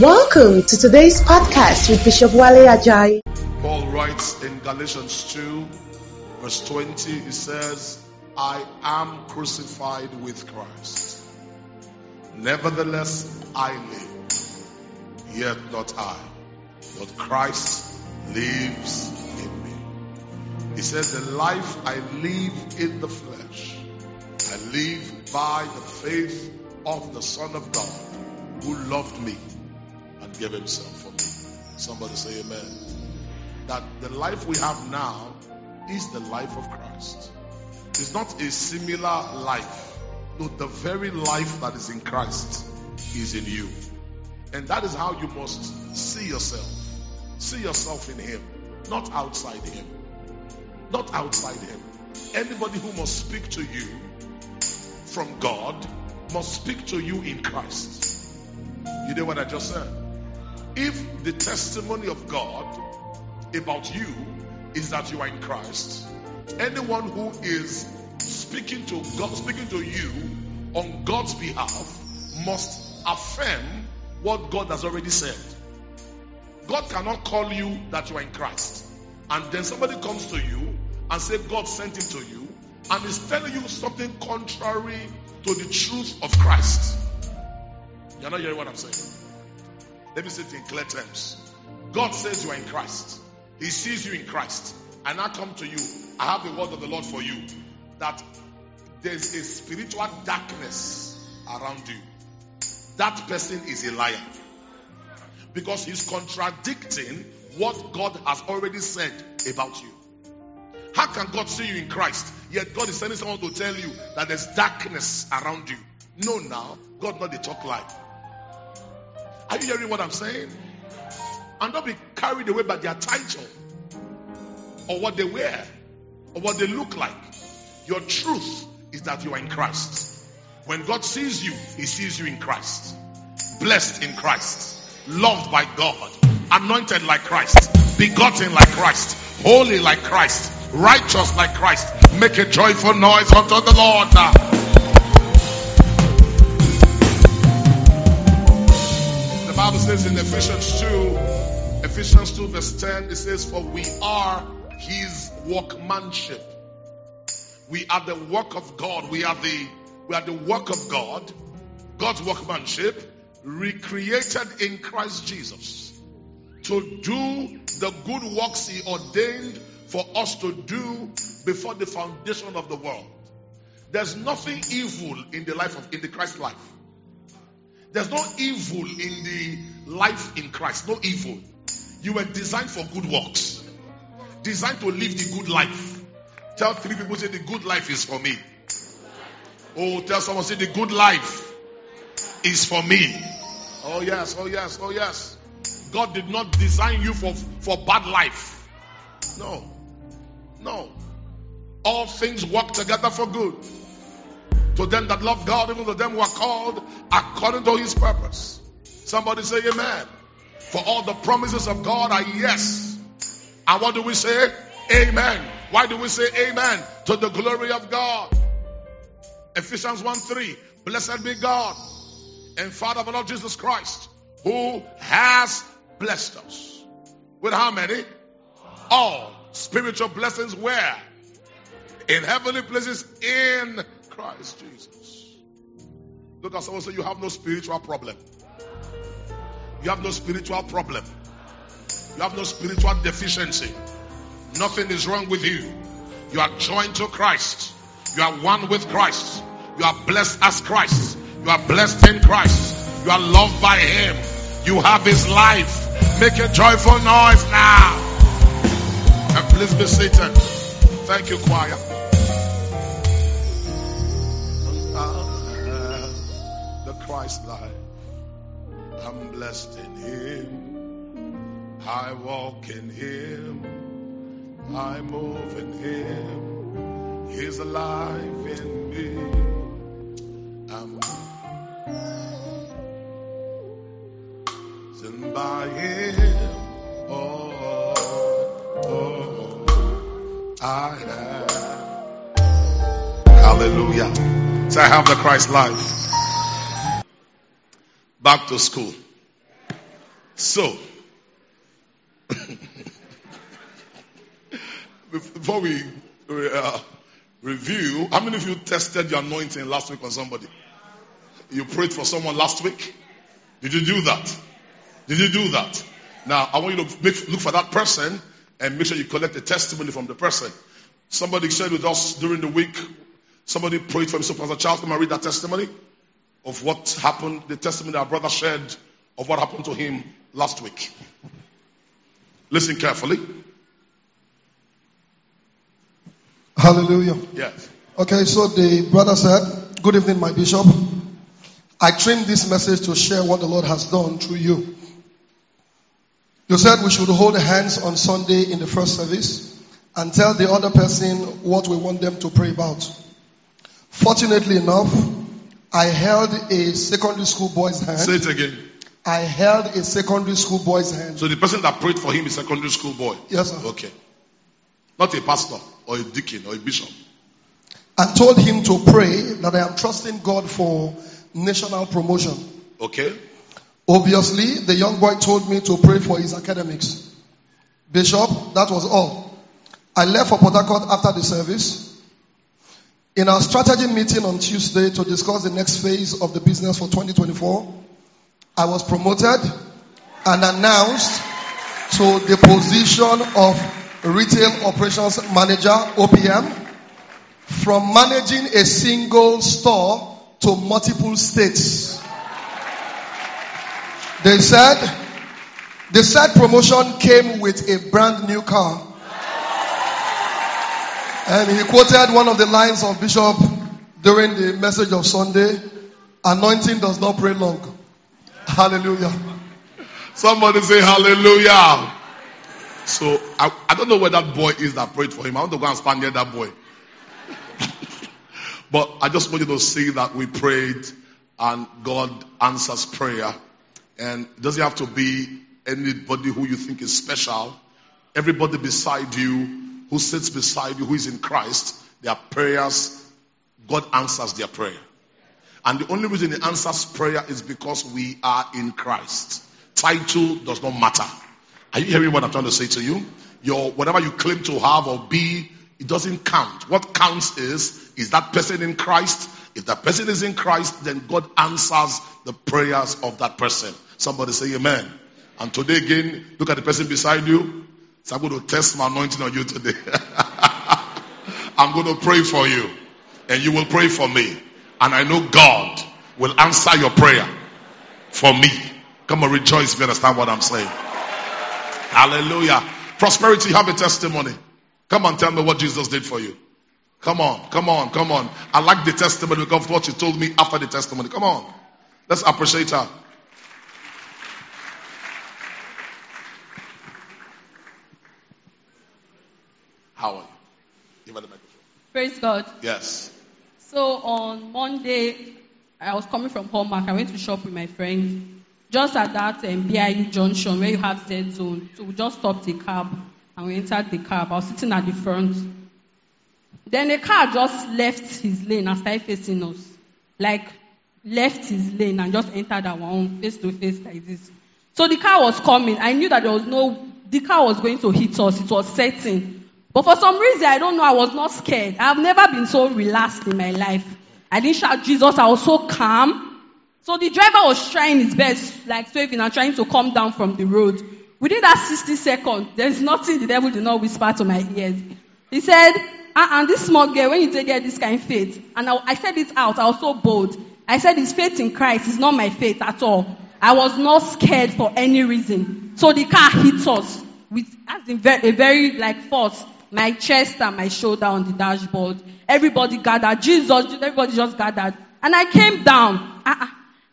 Welcome to today's podcast with Bishop Wale Ajayi. Paul writes in Galatians 2, verse 20, he says, I am crucified with Christ. Nevertheless, I live, yet not I, but Christ lives in me. He says, The life I live in the flesh, I live by the faith of the Son of God who loved me gave himself for me. Somebody say amen. That the life we have now is the life of Christ. It's not a similar life. No, the very life that is in Christ is in you. And that is how you must see yourself. See yourself in Him, not outside Him. Not outside Him. Anybody who must speak to you from God must speak to you in Christ. You know what I just said? If the testimony of God about you is that you are in Christ, anyone who is speaking to God, speaking to you on God's behalf must affirm what God has already said. God cannot call you that you are in Christ. And then somebody comes to you and say God sent him to you and is telling you something contrary to the truth of Christ. You're not hearing what I'm saying. Let me say it in clear terms. God says you are in Christ. He sees you in Christ. And I come to you. I have the word of the Lord for you. That there's a spiritual darkness around you. That person is a liar. Because he's contradicting what God has already said about you. How can God see you in Christ? Yet God is sending someone to tell you that there's darkness around you. No, now, God not the talk like. Are you hearing what I'm saying? And don't be carried away by their title or what they wear or what they look like. Your truth is that you are in Christ. When God sees you, He sees you in Christ. Blessed in Christ. Loved by God. Anointed like Christ. Begotten like Christ. Holy like Christ. Righteous like Christ. Make a joyful noise unto the Lord. Bible says in Ephesians 2, Ephesians 2 verse 10, it says, For we are his workmanship. We are the work of God. We are the we are the work of God, God's workmanship, recreated in Christ Jesus to do the good works He ordained for us to do before the foundation of the world. There's nothing evil in the life of in the Christ life. There's no evil in the life in Christ. No evil. You were designed for good works. Designed to live the good life. Tell three people say the good life is for me. Oh, tell someone say the good life is for me. Oh yes, oh yes, oh yes. God did not design you for, for bad life. No. No. All things work together for good. To them that love God, even to them who are called according to his purpose. Somebody say amen. For all the promises of God are yes. And what do we say? Amen. Why do we say amen? To the glory of God. Ephesians 1 3. Blessed be God and Father of our Lord Jesus Christ, who has blessed us. With how many? All spiritual blessings where? In heavenly places in Christ Jesus. Look at someone say you have no spiritual problem. You have no spiritual problem. You have no spiritual deficiency. Nothing is wrong with you. You are joined to Christ. You are one with Christ. You are blessed as Christ. You are blessed in Christ. You are loved by Him. You have His life. Make a joyful noise now. And please be seated. Thank you, choir. The Christ life. I'm blessed in Him. I walk in Him. I move in Him. He's alive in me. I'm and by Him. Oh, oh, I have. Hallelujah. So I have the Christ life. Back to school. So, before we uh, review, how many of you tested your anointing last week on somebody? You prayed for someone last week? Did you do that? Did you do that? Now, I want you to make, look for that person and make sure you collect a testimony from the person. Somebody shared with us during the week. Somebody prayed for me. So, Pastor Charles, can I read that testimony of what happened, the testimony our brother shared of what happened to him last week. Listen carefully. Hallelujah. Yes. Okay, so the brother said, Good evening, my bishop. I trimmed this message to share what the Lord has done through you. You said we should hold hands on Sunday in the first service and tell the other person what we want them to pray about. Fortunately enough, I held a secondary school boy's hand. Say it again. I held a secondary school boy's hand. So the person that prayed for him is a secondary school boy. Yes, sir. Okay. Not a pastor or a deacon or a bishop. I told him to pray that I am trusting God for national promotion. Okay. Obviously, the young boy told me to pray for his academics. Bishop, that was all. I left for Port Harcourt after the service. In our strategy meeting on Tuesday to discuss the next phase of the business for 2024, I was promoted and announced to the position of Retail Operations Manager, OPM, from managing a single store to multiple states. They said, the said promotion came with a brand new car. And he quoted one of the lines of Bishop during the message of Sunday anointing does not pray long. Hallelujah. Somebody say hallelujah. So I, I don't know where that boy is that prayed for him. I want to go and stand near that boy. but I just want you to see that we prayed and God answers prayer. And it doesn't have to be anybody who you think is special. Everybody beside you, who sits beside you, who is in Christ, their prayers, God answers their prayer. And the only reason He answers prayer is because we are in Christ. Title does not matter. Are you hearing what I'm trying to say to you? Your whatever you claim to have or be, it doesn't count. What counts is is that person in Christ. If that person is in Christ, then God answers the prayers of that person. Somebody say amen. And today again, look at the person beside you. So I'm going to test my anointing on you today. I'm going to pray for you. And you will pray for me. And I know God will answer your prayer for me. Come on, rejoice if you understand what I'm saying. Hallelujah. Prosperity, have a testimony. Come on, tell me what Jesus did for you. Come on, come on, come on. I like the testimony because of what she told me after the testimony. Come on. Let's appreciate her. How are you? Give her the microphone. Praise God. Yes. So on Monday, I was coming from Hallmark. I went to shop with my friend. Just at that um, BIU junction where you have Z zone. So we just stopped the cab and we entered the cab. I was sitting at the front. Then the car just left his lane and started facing us. Like left his lane and just entered our own face to face like this. So the car was coming. I knew that there was no, the car was going to hit us. It was setting. But for some reason, I don't know, I was not scared. I've never been so relaxed in my life. I didn't shout Jesus, I was so calm. So the driver was trying his best, like swerving and trying to come down from the road. Within that 60 seconds, there's nothing the devil did not whisper to my ears. He said, uh and this small girl, when you take get this kind of faith, and I, I said it out, I was so bold. I said, it's faith in Christ, it's not my faith at all. I was not scared for any reason. So the car hit us with in very, a very like force. My chest and my shoulder on the dashboard. Everybody gathered. Jesus, everybody just gathered. And I came down. Uh-uh.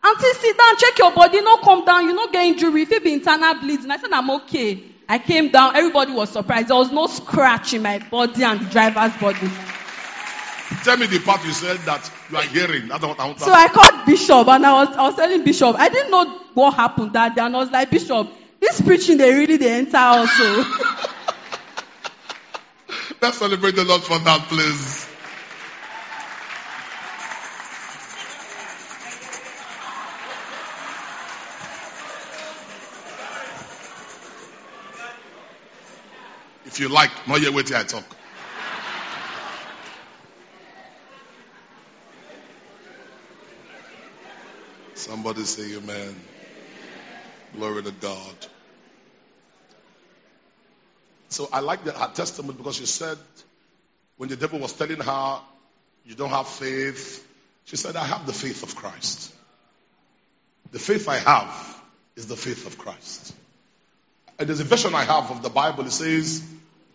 Auntie, sit down, check your body, no come down, you no get injury, if it be internal bleeding. I said, I'm okay. I came down, everybody was surprised. There was no scratch in my body and the driver's body. Tell me the part you said that you are hearing. That's what I want to So I called Bishop and I was, I was telling Bishop, I didn't know what happened that day. And I was like, Bishop, this preaching, they really, they enter also. Let's celebrate the Lord for that, please. If you like, not yet wait till I talk. Somebody say amen. Glory to God. So I like that her testimony because she said when the devil was telling her, you don't have faith, she said, I have the faith of Christ. The faith I have is the faith of Christ. And there's a version I have of the Bible. It says,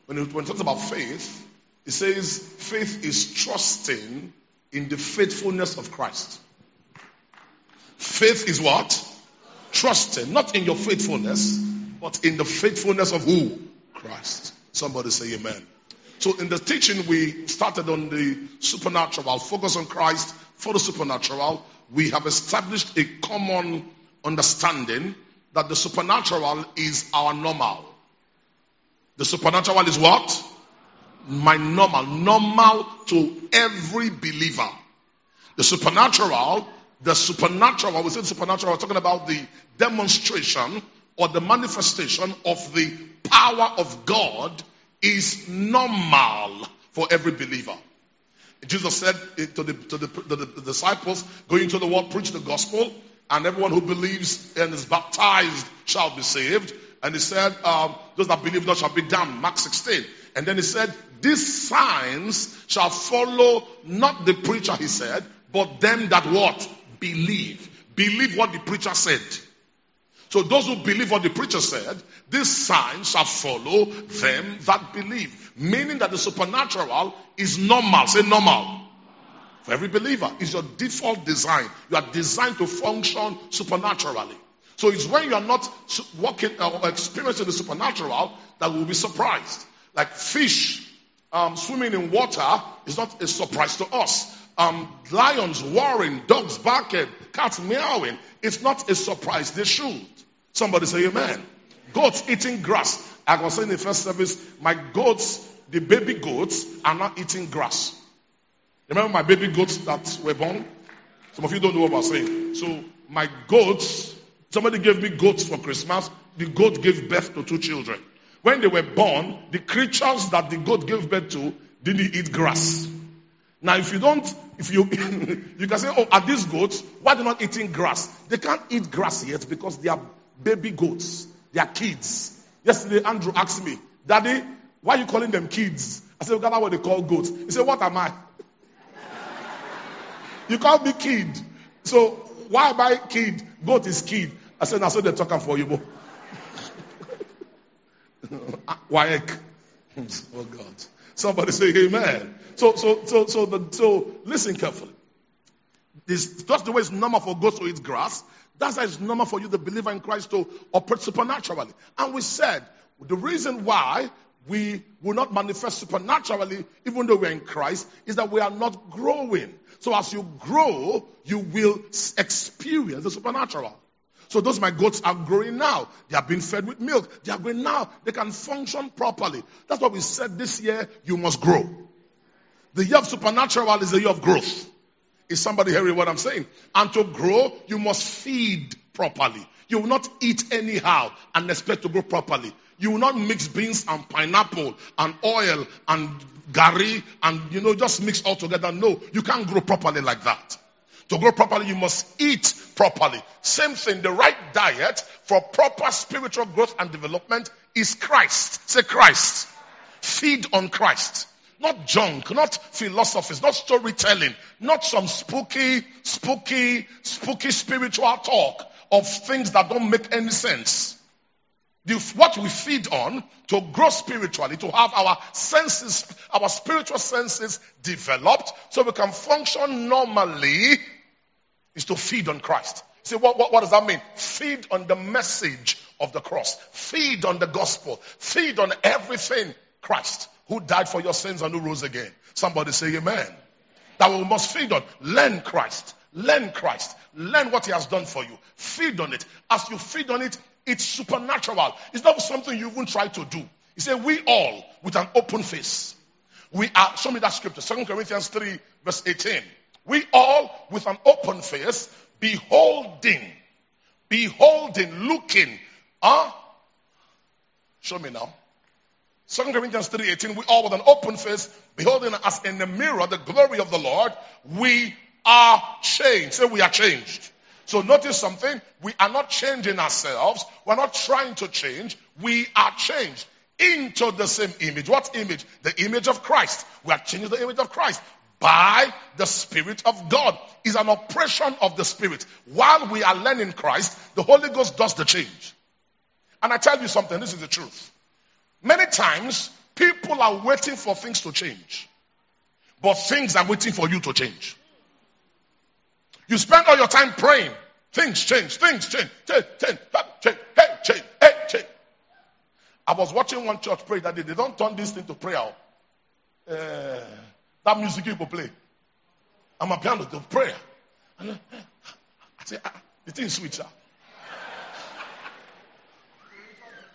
when it, when it talks about faith, it says, faith is trusting in the faithfulness of Christ. Faith is what? Trusting, not in your faithfulness, but in the faithfulness of who? Christ. Somebody say amen. So in the teaching we started on the supernatural, focus on Christ for the supernatural. We have established a common understanding that the supernatural is our normal. The supernatural is what? My normal. Normal to every believer. The supernatural, the supernatural, we say supernatural, we're talking about the demonstration or the manifestation of the power of God is normal for every believer. Jesus said to the, to the, to the disciples, go into the world, preach the gospel, and everyone who believes and is baptized shall be saved. And he said, um, those that believe not shall be damned. Mark 16. And then he said, these signs shall follow not the preacher, he said, but them that what? Believe. Believe what the preacher said. So those who believe what the preacher said, these signs shall follow them that believe. Meaning that the supernatural is normal. Say normal. For every believer, it's your default design. You are designed to function supernaturally. So it's when you are not working or experiencing the supernatural that will be surprised. Like fish um, swimming in water is not a surprise to us. Um, lions roaring, dogs barking, cats meowing. It's not a surprise. They should. Somebody say amen. Goats eating grass. I was saying in the first service, my goats, the baby goats, are not eating grass. Remember my baby goats that were born? Some of you don't know what I'm saying. So my goats, somebody gave me goats for Christmas. The goat gave birth to two children. When they were born, the creatures that the goat gave birth to didn't eat grass. Now, if you don't, if you, you can say, oh, are these goats? Why are they not eating grass? They can't eat grass yet because they are baby goats. They are kids. Yesterday, Andrew asked me, Daddy, why are you calling them kids? I said, that's what they call goats. He said, what am I? you call me kid. So, why am I kid? Goat is kid. I said, that's what they're talking for you. Why? oh God. Somebody say amen. So, so, so, so, the, so listen carefully. This, just the way it's normal for goats to eat grass, that's why it's normal for you, the believer in Christ, to operate supernaturally. And we said the reason why we will not manifest supernaturally, even though we're in Christ, is that we are not growing. So as you grow, you will experience the supernatural. So those my goats are growing now. They are being fed with milk. They are growing now. They can function properly. That's what we said this year. You must grow. The year of supernatural is the year of growth. Is somebody hearing what I'm saying? And to grow, you must feed properly. You will not eat anyhow and expect to grow properly. You will not mix beans and pineapple and oil and gari and, you know, just mix all together. No, you can't grow properly like that. To grow properly, you must eat properly. Same thing, the right diet for proper spiritual growth and development is Christ. Say Christ. Feed on Christ. Not junk, not philosophies, not storytelling, not some spooky, spooky, spooky spiritual talk of things that don't make any sense. What we feed on to grow spiritually, to have our senses, our spiritual senses developed so we can function normally is to feed on Christ. See, what, what, what does that mean? Feed on the message of the cross. Feed on the gospel. Feed on everything Christ who died for your sins and who rose again. Somebody say amen. That we must feed on. Learn Christ. Learn Christ. Learn what he has done for you. Feed on it. As you feed on it, it's supernatural. It's not something you even try to do. He said, we all with an open face. We are, show me that scripture, 2 Corinthians 3 verse 18. We all with an open face, beholding, beholding, looking. Huh? Show me now. 2 Corinthians 3:18, we all with an open face, beholding as in a mirror the glory of the Lord, we are changed. Say we are changed. So notice something. We are not changing ourselves. We're not trying to change. We are changed into the same image. What image? The image of Christ. We are changing the image of Christ by the Spirit of God. Is an operation of the Spirit. While we are learning Christ, the Holy Ghost does the change. And I tell you something, this is the truth. Many times, people are waiting for things to change. But things are waiting for you to change. You spend all your time praying. Things change, things change, change, change, change, change, change. I was watching one church pray that day. They don't turn this thing to prayer. Uh, that music you play. I'm a piano to prayer. I say, ah, the thing is sweet, sir.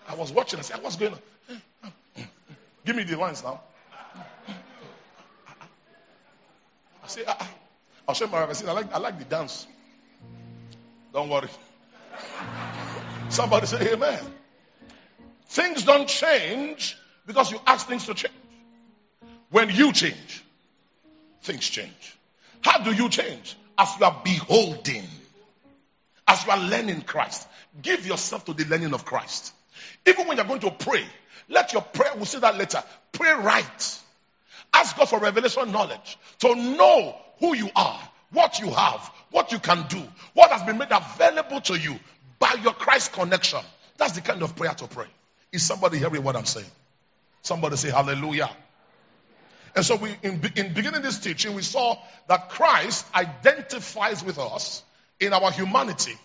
I was watching. I said, what's going on? Give me the lines now. I say, ah, I'll show my revelation. I like, I like the dance. Don't worry. Somebody say amen. Things don't change because you ask things to change. When you change, things change. How do you change? As you are beholding, as you are learning Christ. Give yourself to the learning of Christ. Even when you're going to pray, let your prayer, we'll see that later, pray right. Ask God for revelation knowledge to know who you are, what you have, what you can do, what has been made available to you by your Christ connection. That's the kind of prayer to pray. Is somebody hearing what I'm saying? Somebody say hallelujah. And so we, in, in beginning this teaching, we saw that Christ identifies with us in our humanity.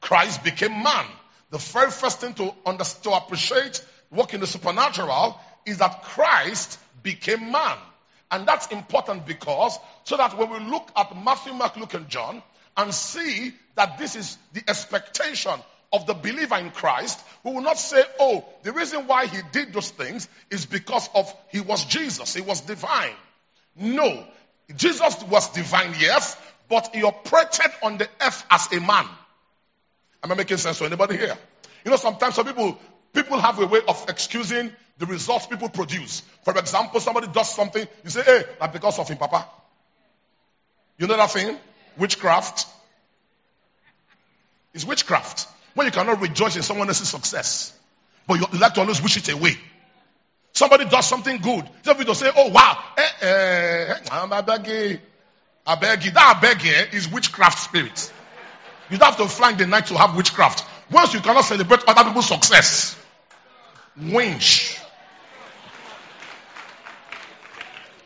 Christ became man. The very first thing to understand, to appreciate, work in the supernatural, is that Christ became man. And that's important because, so that when we look at Matthew, Mark, Luke, and John, and see that this is the expectation of the believer in Christ, we will not say, oh, the reason why he did those things is because of he was Jesus, he was divine. No. Jesus was divine, yes, but he operated on the earth as a man. Am I making sense to anybody here? You know, sometimes some people people have a way of excusing the results people produce. For example, somebody does something, you say, hey, that's because of him, Papa. You know that thing? Witchcraft. It's witchcraft. When you cannot rejoice in someone else's success, but you like to always wish it away. Somebody does something good. Some people say, oh wow, eh, eh, I beg you. I beg. That I you is witchcraft spirit. You don't have to fly in the night to have witchcraft. Once you cannot celebrate other people's success, winch.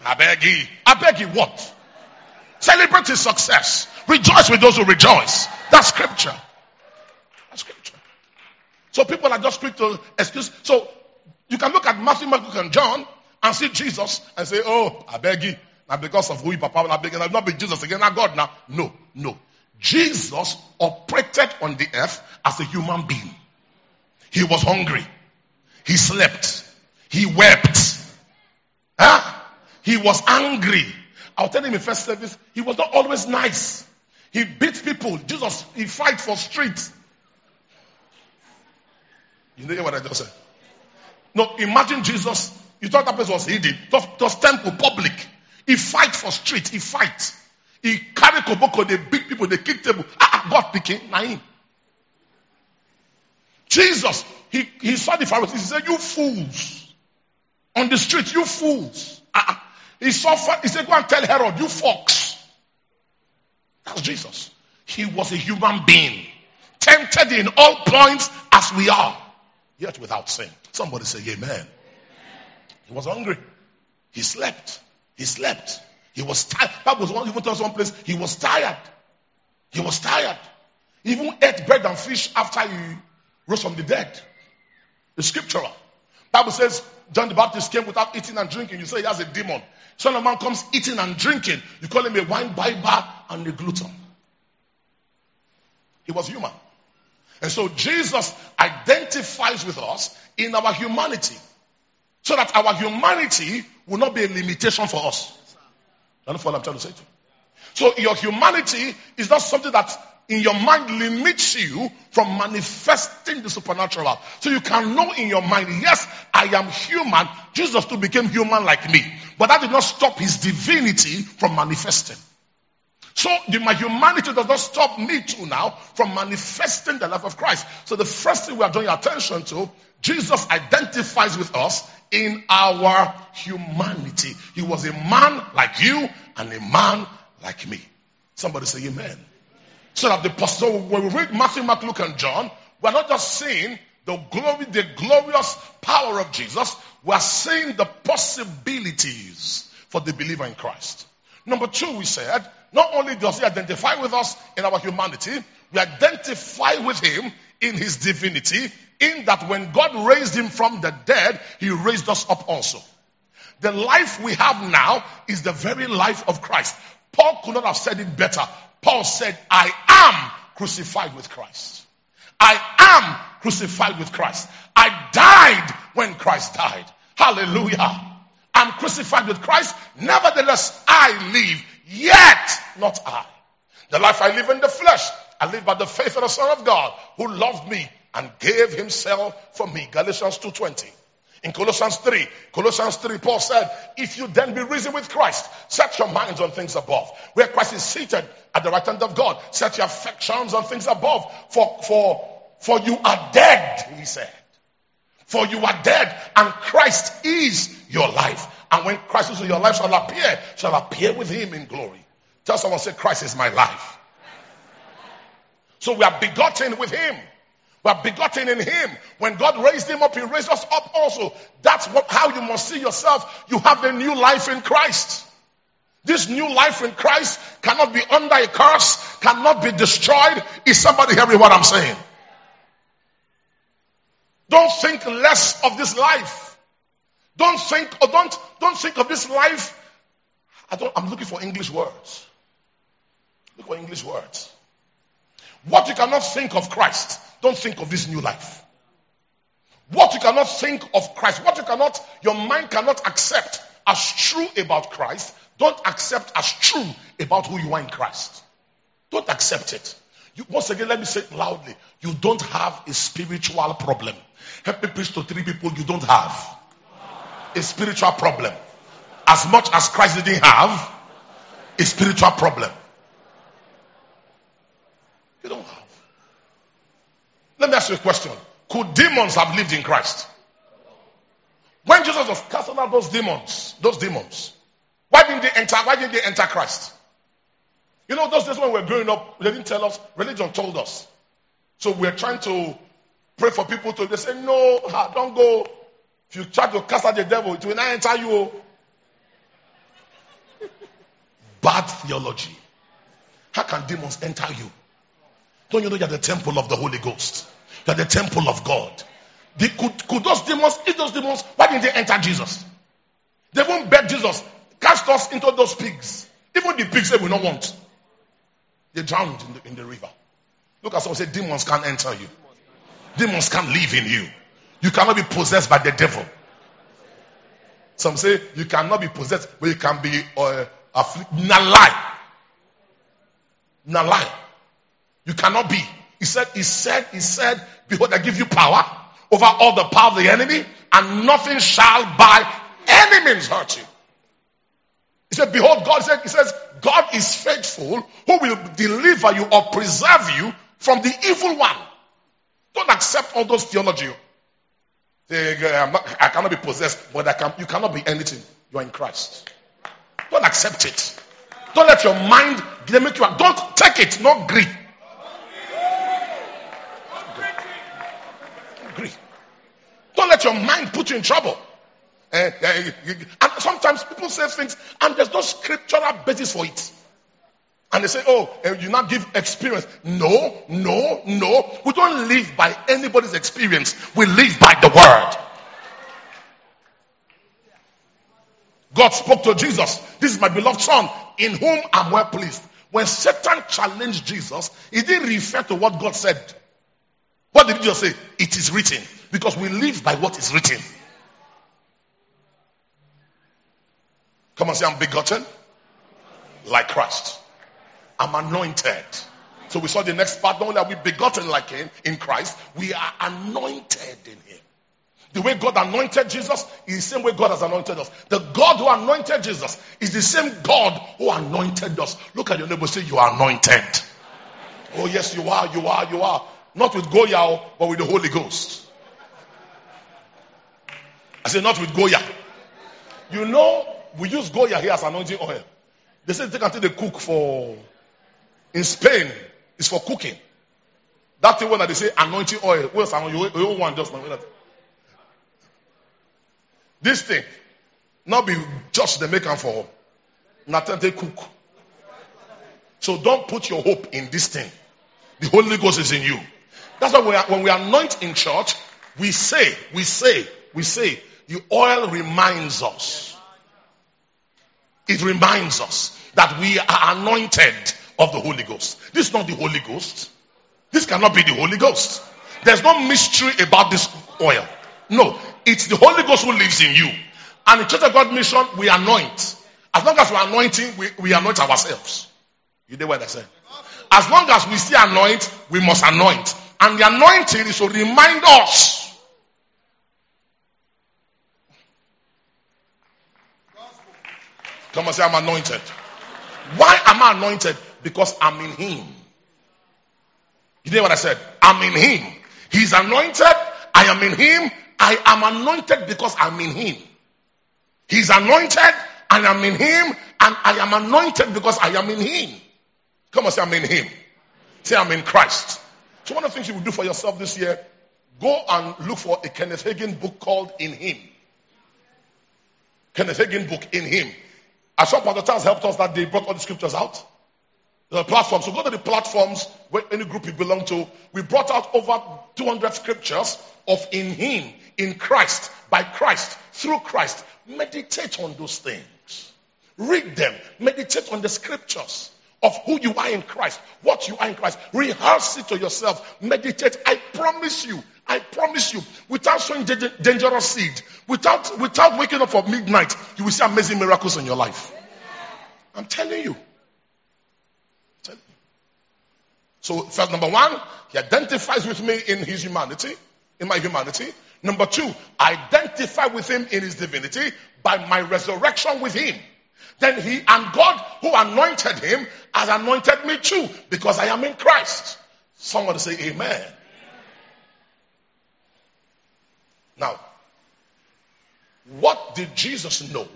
I beg you. I beg you what? Celebrate his success. Rejoice with those who rejoice. That's scripture. That's scripture. So people are just quick to excuse. So you can look at Matthew, Mark, and John and see Jesus and say, Oh, I beg you. Not because of who you papa, not because not be Jesus again, not God now. No, no. Jesus operated on the earth as a human being. He was hungry. He slept. He wept. Huh? He was angry. I'll tell him in first service, he was not always nice. He beat people. Jesus, he fight for streets. You know what I just said? No, imagine Jesus. You thought that place was hidden. Just, just temple, public. He fight for street. He fight. He carry koboko. They beat people. They kick table. Ah, ah God picking. Naim. Jesus, he, he saw the Pharisees. He said, "You fools on the street, you fools." Ah, ah. he saw. He said, "Go and tell Herod, you fox." That's Jesus. He was a human being, tempted in all points as we are yet without sin. Somebody say amen. He was hungry. He slept. He slept. He was tired. Bible even tells one place, he was tired. He was tired. He even ate bread and fish after he rose from the dead. The scriptural. Bible says John the Baptist came without eating and drinking. You say he has a demon. Son of man comes eating and drinking. You call him a wine bibber and a glutton. He was human. And so Jesus identifies with us in our humanity. So that our humanity will not be a limitation for us. Understand what I'm trying to say to you? So your humanity is not something that in your mind limits you from manifesting the supernatural. So you can know in your mind, yes, I am human. Jesus too became human like me. But that did not stop his divinity from manifesting. So the, my humanity does not stop me too now from manifesting the life of Christ. So the first thing we are drawing attention to, Jesus identifies with us in our humanity. He was a man like you and a man like me. Somebody say amen. So that the so when we read Matthew, Mark, Luke, and John, we're not just seeing the glory, the glorious power of Jesus, we're seeing the possibilities for the believer in Christ. Number two, we said, not only does he identify with us in our humanity, we identify with him in his divinity, in that when God raised him from the dead, he raised us up also. The life we have now is the very life of Christ. Paul could not have said it better. Paul said, I am crucified with Christ. I am crucified with Christ. I died when Christ died. Hallelujah. I'm crucified with Christ. Nevertheless, I live. Yet, not I. The life I live in the flesh, I live by the faith of the Son of God who loved me and gave himself for me. Galatians 2.20. In Colossians 3, Colossians 3, Paul said, if you then be risen with Christ, set your minds on things above, where Christ is seated at the right hand of God. Set your affections on things above, for, for, for you are dead, he said. For you are dead, and Christ is your life. And when Christ is your life shall appear, shall appear with him in glory. Tell someone, say, Christ is my life. So we are begotten with him. We are begotten in him. When God raised him up, he raised us up also. That's what, how you must see yourself. You have a new life in Christ. This new life in Christ cannot be under a curse, cannot be destroyed. Is somebody hearing what I'm saying? Don't think less of this life. Don't think, or don't, don't think of this life. I don't, I'm looking for English words. Look for English words. What you cannot think of Christ, don't think of this new life. What you cannot think of Christ, what you cannot, your mind cannot accept as true about Christ, don't accept as true about who you are in Christ. Don't accept it. You, once again, let me say it loudly. You don't have a spiritual problem. Help me preach to three people you don't have a spiritual problem. As much as Christ didn't have a spiritual problem. You don't have. Let me ask you a question. Could demons have lived in Christ? When Jesus was casting out those demons, those demons, why didn't they enter? Why didn't they enter Christ? You know, those days when we were growing up, they didn't tell us. Religion told us. So we're trying to pray for people to. They say, no, don't go. If you try to cast out the devil, it will not enter you. Oh. Bad theology. How can demons enter you? Don't you know you're the temple of the Holy Ghost? You're the temple of God. They could, could those demons, if those demons, why didn't they enter Jesus? They won't beg Jesus, cast us into those pigs. Even the pigs they will not want. They drowned in the, in the river. Look at someone say, demons can't enter you. Demons can't live in you. You cannot be possessed by the devil. Some say you cannot be possessed, but you can be uh, afflicted. Na lie. Na lie. You cannot be. He said, he said, he said, behold, I give you power over all the power of the enemy, and nothing shall by any means hurt you. He said, behold, God said, he says, God is faithful who will deliver you or preserve you from the evil one. Don't accept all those theology. I cannot be possessed, but I can, you cannot be anything. You are in Christ. Don't accept it. Don't let your mind make you. Don't take it. Not agree. Agree. Don't let your mind put you in trouble. Uh, uh, and sometimes people say things and there's no scriptural basis for it. And they say, oh, uh, you not give experience. No, no, no. We don't live by anybody's experience. We live by the word. God spoke to Jesus. This is my beloved son in whom I'm well pleased. When Satan challenged Jesus, he didn't refer to what God said. What did he just say? It is written. Because we live by what is written. Come on, say, I'm begotten like Christ. I'm anointed So we saw the next part. Not only are we begotten like him in Christ, we are anointed in him. The way God anointed Jesus is the same way God has anointed us. The God who anointed Jesus is the same God who anointed us. Look at your neighbor, say, You are anointed. Oh, yes, you are, you are, you are. Not with Goya, oh, but with the Holy Ghost. I say, Not with Goya. You know, we use Goya here as anointing oil. They say they can take the cook for, in Spain, it's for cooking. That thing when they say anointing oil, where's you, you want just this thing, not be just the maker for nothing they cook. So don't put your hope in this thing. The Holy Ghost is in you. That's why we are, when we anoint in church, we say, we say, we say, the oil reminds us. It reminds us that we are anointed of the Holy Ghost. This is not the Holy Ghost. This cannot be the Holy Ghost. There's no mystery about this oil. No, it's the Holy Ghost who lives in you. And in Church of God mission, we anoint. As long as we're anointing, we, we anoint ourselves. You know what I said? As long as we see anoint, we must anoint. And the anointing is to remind us. Come and say, I'm anointed. Why am I anointed? Because I'm in Him. You know what I said? I'm in Him. He's anointed. I am in Him. I am anointed because I'm in him. He's anointed and I'm in him and I am anointed because I am in him. Come on, say I'm in him. Say I'm in Christ. So one of the things you will do for yourself this year, go and look for a Kenneth Hagin book called In Him. Kenneth Hagin book In Him. As some other times helped us that they brought all the scriptures out. Uh, the platform. So go to the platforms where any group you belong to. We brought out over 200 scriptures of in Him, in Christ, by Christ, through Christ. Meditate on those things. Read them. Meditate on the scriptures of who you are in Christ, what you are in Christ. Rehearse it to yourself. Meditate. I promise you, I promise you, without sowing dangerous seed, without, without waking up for midnight, you will see amazing miracles in your life. I'm telling you. So, first, number one, he identifies with me in his humanity, in my humanity. Number two, identify with him in his divinity by my resurrection with him. Then he and God who anointed him has anointed me too because I am in Christ. Someone say amen. Now, what did Jesus know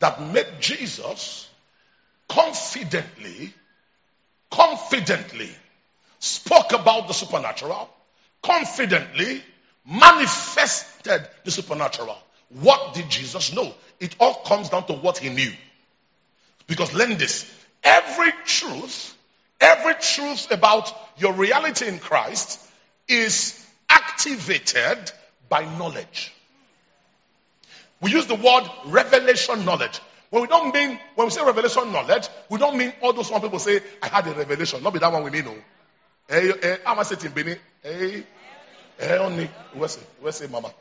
that made Jesus confidently confidently spoke about the supernatural, confidently manifested the supernatural. What did Jesus know? It all comes down to what he knew. Because learn this. Every truth, every truth about your reality in Christ is activated by knowledge. We use the word revelation knowledge. When we don't mean, when we say revelation knowledge, we don't mean all those one people say, I had a revelation. Not be that one we mean, no. Hey, hey, I'm saying Bini. Hey, eh, hey, only, where's it? Where's it, mama?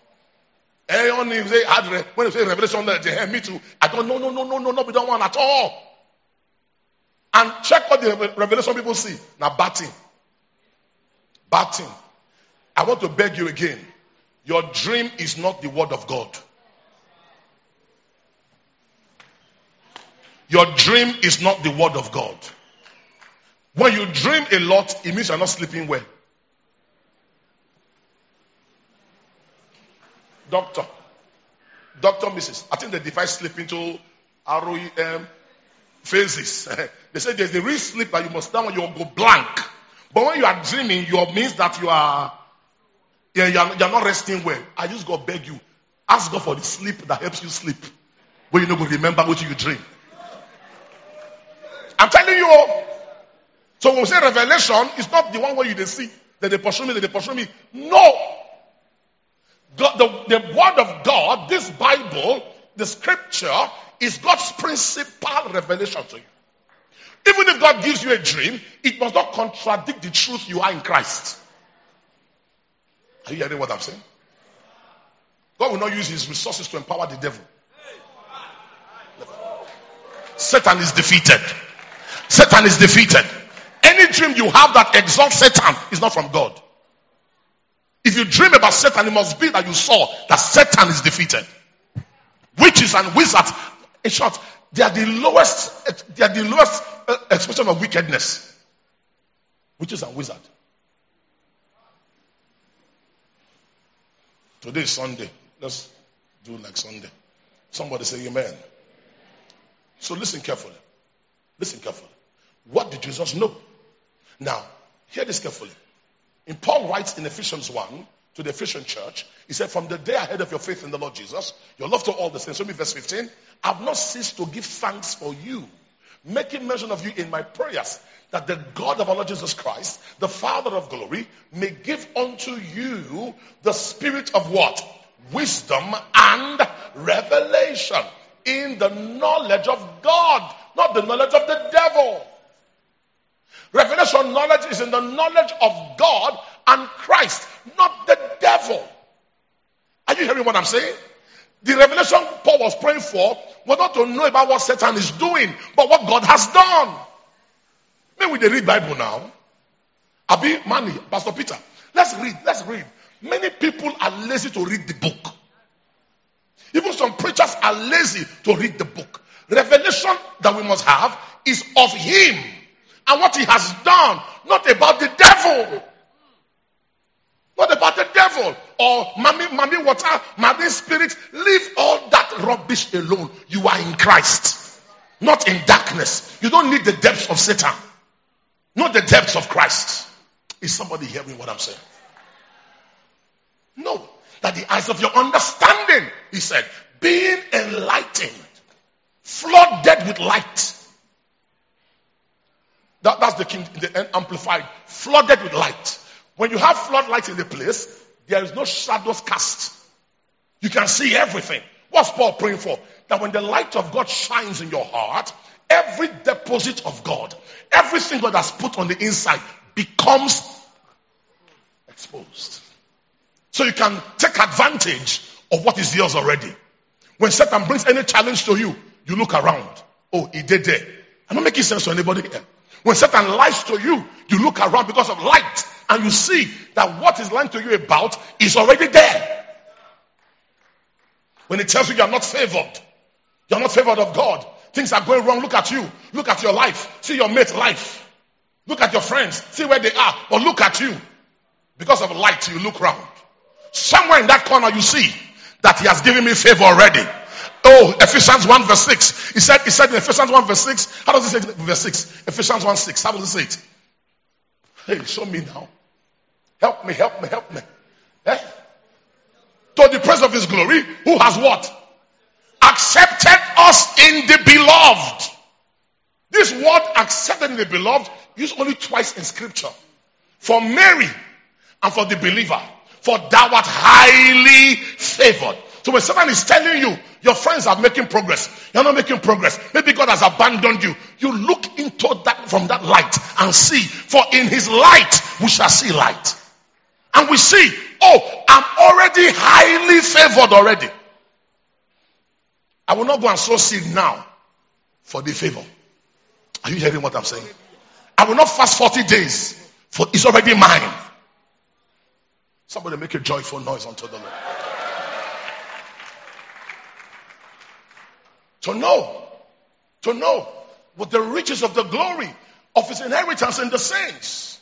Eh, hey, only, say, had when you say revelation knowledge, hey, me too. I don't, no, no, no, no, no, not be that one at all. And check what the revelation people see. Now, batting. Batting. I want to beg you again. Your dream is not the word of God. Your dream is not the word of God. When you dream a lot, it means you're not sleeping well. Doctor, Doctor, Mrs. I think they divide sleep into REM phases. they say there's a real sleep that you must down when you go blank. But when you are dreaming, you means that you are, yeah, you are, you are not resting well. I just go beg you, ask God for the sleep that helps you sleep. When you know go remember what you dream. I'm telling you. Oh. So when we say revelation, it's not the one where you see that they pursue me, that they pursue me. No. God, the, the word of God, this Bible, the scripture, is God's principal revelation to you. Even if God gives you a dream, it must not contradict the truth you are in Christ. Are you hearing what I'm saying? God will not use his resources to empower the devil. Satan is defeated. Satan is defeated. Any dream you have that exalts Satan is not from God. If you dream about Satan, it must be that you saw that Satan is defeated. Witches and wizards, in short, they are the lowest, they are the lowest uh, expression of wickedness. Witches and wizards. Today is Sunday. Let's do like Sunday. Somebody say amen. So listen carefully. Listen carefully. What did Jesus know? Now, hear this carefully. In Paul writes in Ephesians 1 to the Ephesian church, he said, From the day I heard of your faith in the Lord Jesus, your love to all the saints. Show me verse 15. I've not ceased to give thanks for you, making mention of you in my prayers, that the God of our Lord Jesus Christ, the Father of glory, may give unto you the spirit of what? Wisdom and revelation in the knowledge of God, not the knowledge of the devil. Revelation knowledge is in the knowledge of God and Christ, not the devil. Are you hearing what I'm saying? The revelation Paul was praying for was not to know about what Satan is doing, but what God has done. Maybe we read Bible now. Abi Mani, Pastor Peter. Let's read. Let's read. Many people are lazy to read the book. Even some preachers are lazy to read the book. Revelation that we must have is of Him and what He has done, not about the devil. Not about the devil or mommy, mommy water, mommy spirit. Leave all that rubbish alone. You are in Christ, not in darkness. You don't need the depths of Satan, not the depths of Christ. Is somebody hearing what I'm saying? No. That the eyes of your understanding, he said, being enlightened, flooded with light. That, that's the king, the amplified, flooded with light. When you have floodlight in the place, there is no shadows cast. You can see everything. What's Paul praying for? That when the light of God shines in your heart, every deposit of God, everything God has put on the inside becomes exposed. So you can take advantage of what is yours already. When Satan brings any challenge to you, you look around. Oh, he did there. I'm not making sense to anybody here. When Satan lies to you, you look around because of light and you see that what is lying to you about is already there. When he tells you you are not favored, you are not favored of God, things are going wrong, look at you, look at your life, see your mate's life, look at your friends, see where they are, but look at you. Because of light, you look around. Somewhere in that corner you see that he has given me favor already. Oh, Ephesians 1 verse 6. He said, he said in Ephesians 1 verse 6. How does he say verse 6? Ephesians 1 6. How does he say it? Hey, show me now. Help me, help me, help me. Eh? To the praise of his glory, who has what? Accepted us in the beloved. This word accepted in the beloved used only twice in scripture. For Mary and for the believer for thou art highly favored. So when someone is telling you your friends are making progress, you're not making progress. Maybe God has abandoned you. You look into that from that light and see, for in his light we shall see light. And we see, oh, I'm already highly favored already. I will not go and sow seed now for the favor. Are you hearing what I'm saying? I will not fast 40 days for it's already mine. Somebody make a joyful noise unto the Lord. To know, to know what the riches of the glory of his inheritance in the saints.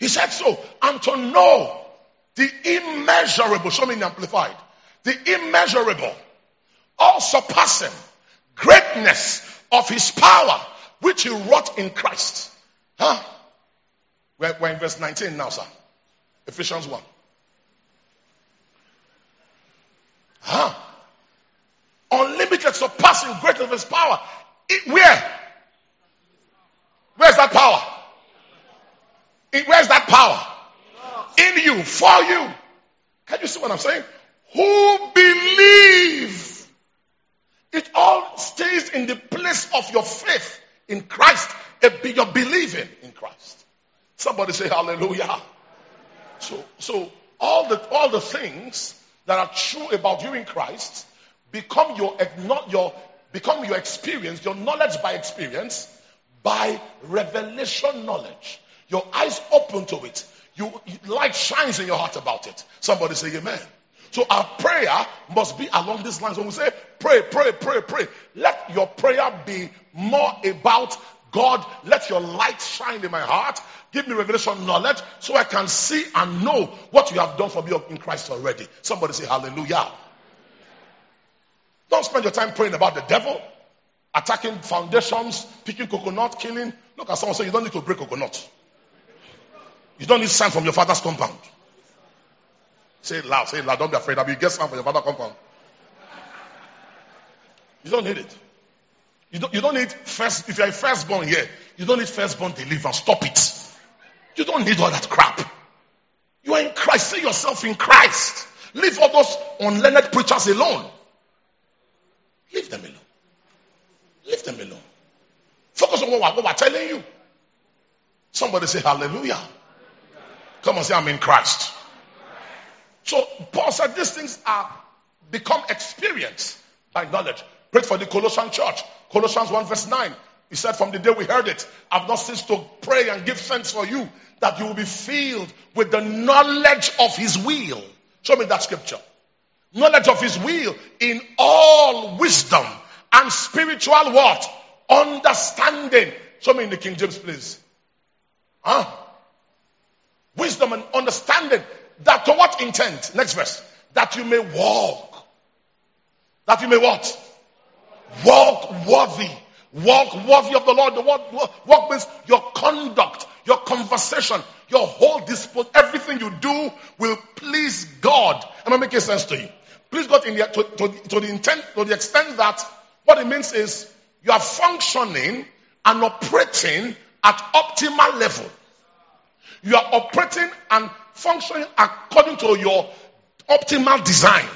He said so. And to know the immeasurable, show me amplified, the immeasurable, all surpassing greatness of his power, which he wrought in Christ. Huh? We're, we're in verse 19 now, sir. Ephesians 1. Huh? Unlimited, surpassing greatness of his power. It, where? Where's that power? It, where's that power? In you, for you. Can you see what I'm saying? Who believe. It all stays in the place of your faith in Christ. You're believing in Christ. Somebody say hallelujah. So, so all the, all the things that are true about you in Christ become your, your, become your experience, your knowledge by experience, by revelation knowledge. Your eyes open to it. You, light shines in your heart about it. Somebody say amen. So our prayer must be along these lines. When we say pray, pray, pray, pray, let your prayer be more about God. Let your light shine in my heart. Give me revelation knowledge so I can see and know what you have done for me in Christ already. Somebody say hallelujah. Don't spend your time praying about the devil, attacking foundations, picking coconut, killing. Look at someone say you don't need to break coconut. You don't need sign from your father's compound. Say it loud, say it loud. Don't be afraid. I'll be get sign from your father's compound. You don't need it. You don't, you don't need first, if you're a firstborn here, you don't need firstborn deliverance. Stop it. You don't need all that crap. You are in Christ. See yourself in Christ. Leave all those unlearned preachers alone. Leave them alone. Leave them alone. Focus on what we're, telling you. Somebody say hallelujah. Come and say I'm in Christ. So Paul said these things are become experience by knowledge. Pray for the Colossian church. Colossians 1 verse 9. He said, From the day we heard it, I've not ceased to pray and give thanks for you that you will be filled with the knowledge of his will. Show me that scripture. Knowledge of his will in all wisdom and spiritual what? Understanding. Show me in the King James, please. Huh? Wisdom and understanding. That to what intent? Next verse. That you may walk. That you may what? Walk worthy. Walk worthy of the Lord. The word walk means your conduct, your conversation, your whole dispose, everything you do will please God. Am I making sense to you? Please God in the, to, to, to the intent, to the extent that what it means is you are functioning and operating at optimal level. You are operating and functioning according to your optimal design.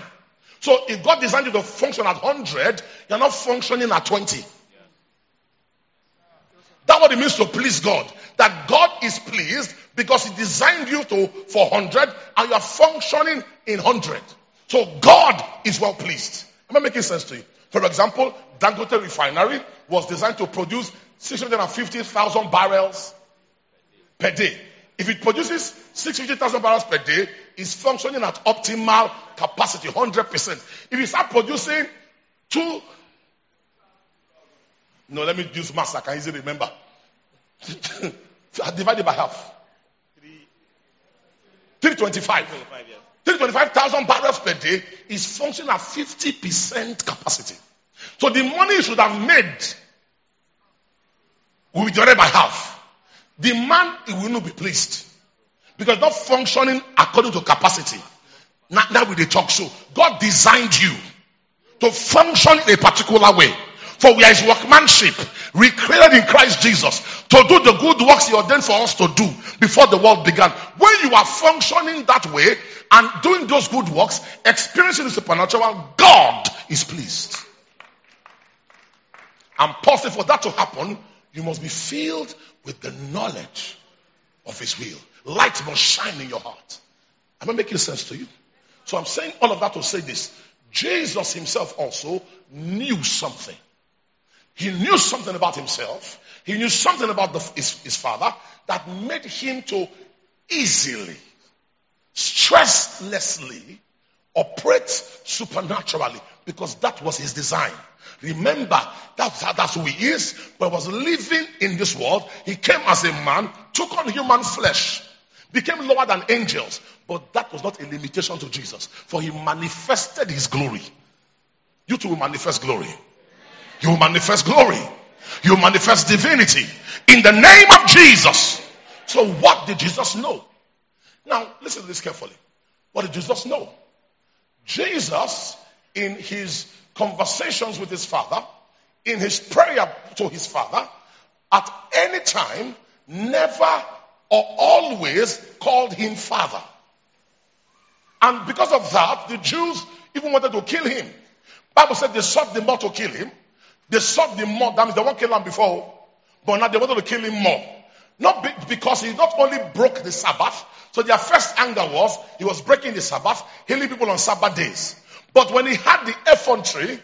So if God designed you to function at 100, you're not functioning at 20. That's what it means to please God. That God is pleased because He designed you to for 100 and you are functioning in 100. So God is well pleased. Am I making sense to you? For example, Dangote Refinery was designed to produce 650,000 barrels per day. If it produces 650,000 barrels per day, it's functioning at optimal capacity, 100%. If you start producing two, no, let me use mass, I can easily remember. Divided by half. 325. 325,000 barrels per day is functioning at 50% capacity. So the money you should have made will be divided by half. The man will not be pleased because not functioning according to capacity. Now, now the talk show, God designed you to function in a particular way. For we are his workmanship, recreated in Christ Jesus, to do the good works he ordained for us to do before the world began. When you are functioning that way and doing those good works, experiencing the supernatural, God is pleased. And possible for that to happen, you must be filled with the knowledge of his will. Light must shine in your heart. Am I making sense to you? So I'm saying all of that to say this. Jesus himself also knew something. He knew something about himself. He knew something about the, his, his father that made him to easily, stresslessly operate supernaturally because that was his design. Remember, that's, that's who he is. But was living in this world. He came as a man, took on human flesh, became lower than angels. But that was not a limitation to Jesus. For he manifested his glory. You too will manifest glory. You manifest glory. You manifest divinity. In the name of Jesus. So what did Jesus know? Now, listen to this carefully. What did Jesus know? Jesus, in his conversations with his father, in his prayer to his father, at any time, never or always called him father. And because of that, the Jews even wanted to kill him. Bible said they sought the more to kill him. They sought the more. That means they won't kill him before, but now they wanted to kill him more. Not because he not only broke the Sabbath, so their first anger was he was breaking the Sabbath, healing people on Sabbath days. But when he had the effrontery,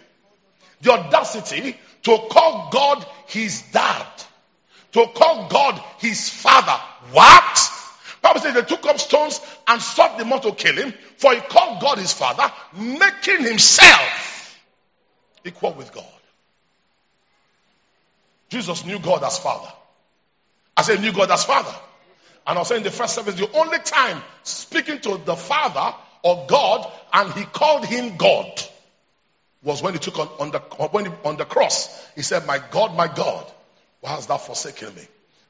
the audacity to call God his dad, to call God his father. What? Bible says they took up stones and sought the more to kill him, for he called God his father, making himself equal with God. Jesus knew God as father. I said knew God as father. And I was saying in the first service, the only time speaking to the father or God and he called him God was when he took on, on the when he, on the cross. He said, "My God, my God, why has thou forsaken me?"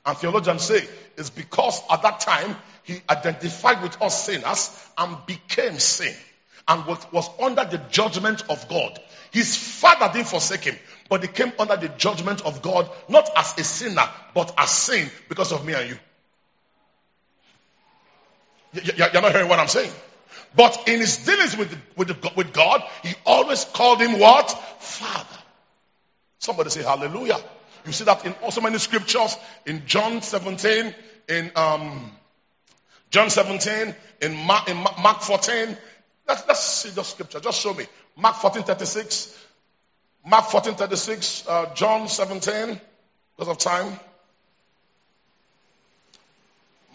And theologians say it's because at that time he identified with us sinners and became sin and was, was under the judgment of God. His father didn't forsake him, but he came under the judgment of God, not as a sinner, but as sin because of me and you. You're not hearing what I'm saying. But in his dealings with, with, with God, he always called him what? Father. Somebody say hallelujah. You see that in also many scriptures, in John 17, in um, John 17, in Mark, in Mark 14. Let's, let's see the scripture. Just show me. Mark 14, 36. Mark 14, 36. Uh, John 17, because of time.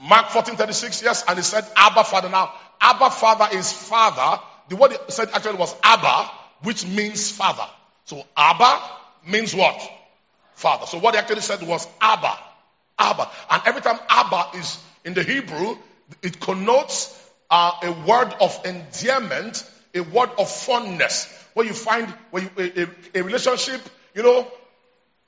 Mark 14, 36, yes. And he said, Abba Father. Now, Abba Father is Father. The word he said actually was Abba, which means Father. So Abba means what? Father. So what he actually said was Abba. Abba. And every time Abba is in the Hebrew, it connotes uh, a word of endearment, a word of fondness. Where you find where you, a, a, a relationship, you know,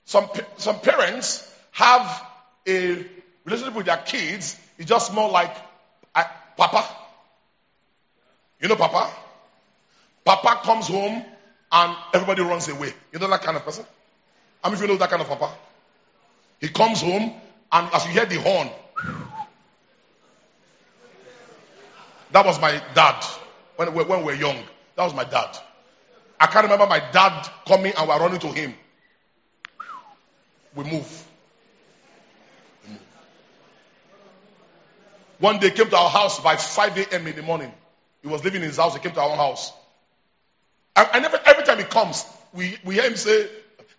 some some parents have a relationship with their kids. It's just more like Papa. You know, Papa. Papa comes home and everybody runs away. You know that kind of person. How many of you know that kind of Papa? He comes home and as you hear the horn, That was my dad when, when we were young. That was my dad. I can't remember my dad coming and we're running to him. We move. we move. One day came to our house by 5 a.m. in the morning. He was living in his house. He came to our own house. And, and every, every time he comes, we, we hear him say,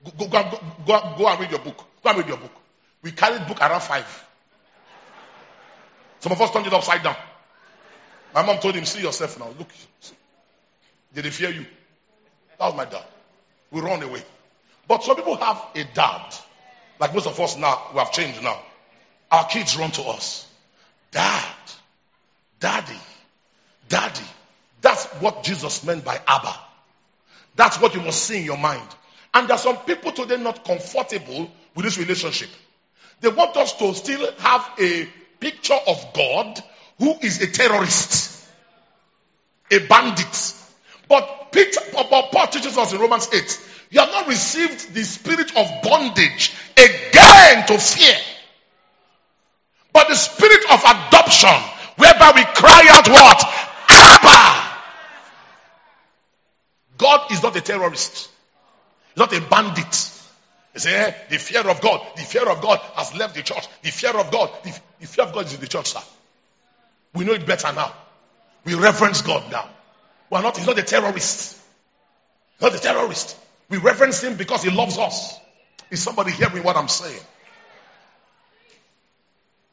go, go, go, go, go and read your book. Go and read your book. We carried book around 5. Some of us turned it upside down. My mom told him, see yourself now. Look. Did he fear you? That was my dad. We run away. But some people have a dad. Like most of us now, we have changed now. Our kids run to us. Dad. Daddy. Daddy. That's what Jesus meant by Abba. That's what you must see in your mind. And there are some people today not comfortable with this relationship. They want us to still have a picture of God who is a terrorist, a bandit. But Peter, but Paul teaches us in Romans 8, you have not received the spirit of bondage again to fear, but the spirit of adoption, whereby we cry out what? Abba! God is not a terrorist. He's not a bandit. You say, eh, the fear of God, the fear of God has left the church. The fear of God, the, the fear of God is in the church, sir. We know it better now. We reverence God now. We are not, he's not a terrorist. Not a terrorist. We reverence him because he loves us. Is somebody hearing what I'm saying?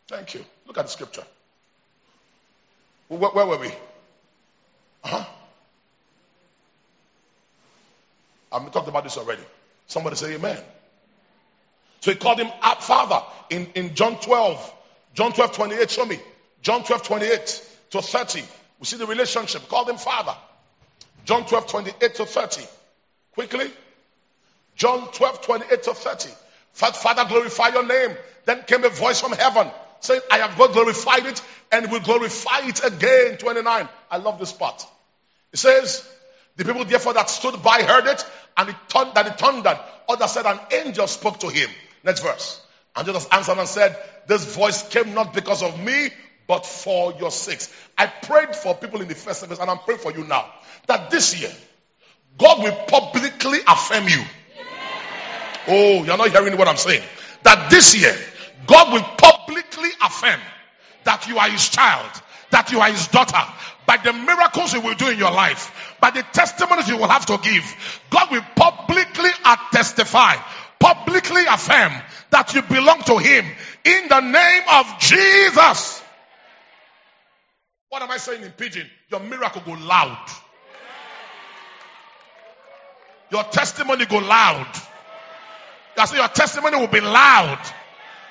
Thank you. Look at the scripture. Where, where were we? Uh-huh. I've talked about this already. Somebody say amen. So he called him up father in, in John 12. John 12, 28. Show me. John 12, 28 to 30. We see the relationship. Call them father. John 12, 28 to 30. Quickly. John 12, 28 to 30. Father, glorify your name. Then came a voice from heaven saying, I have God glorified it and will glorify it again. 29. I love this part. It says, the people therefore that stood by heard it and it turned, that it thundered. Others said, an angel spoke to him. Next verse. And Jesus answered and said, this voice came not because of me, but for your sakes. I prayed for people in the first service, and I'm praying for you now that this year, God will publicly affirm you. Oh, you're not hearing what I'm saying. That this year, God will publicly affirm that you are His child, that you are His daughter, by the miracles He will do in your life, by the testimonies you will have to give. God will publicly testify publicly affirm that you belong to Him in the name of Jesus. What am I saying in pidgin? Your miracle go loud. Your testimony go loud. Say your testimony will be loud.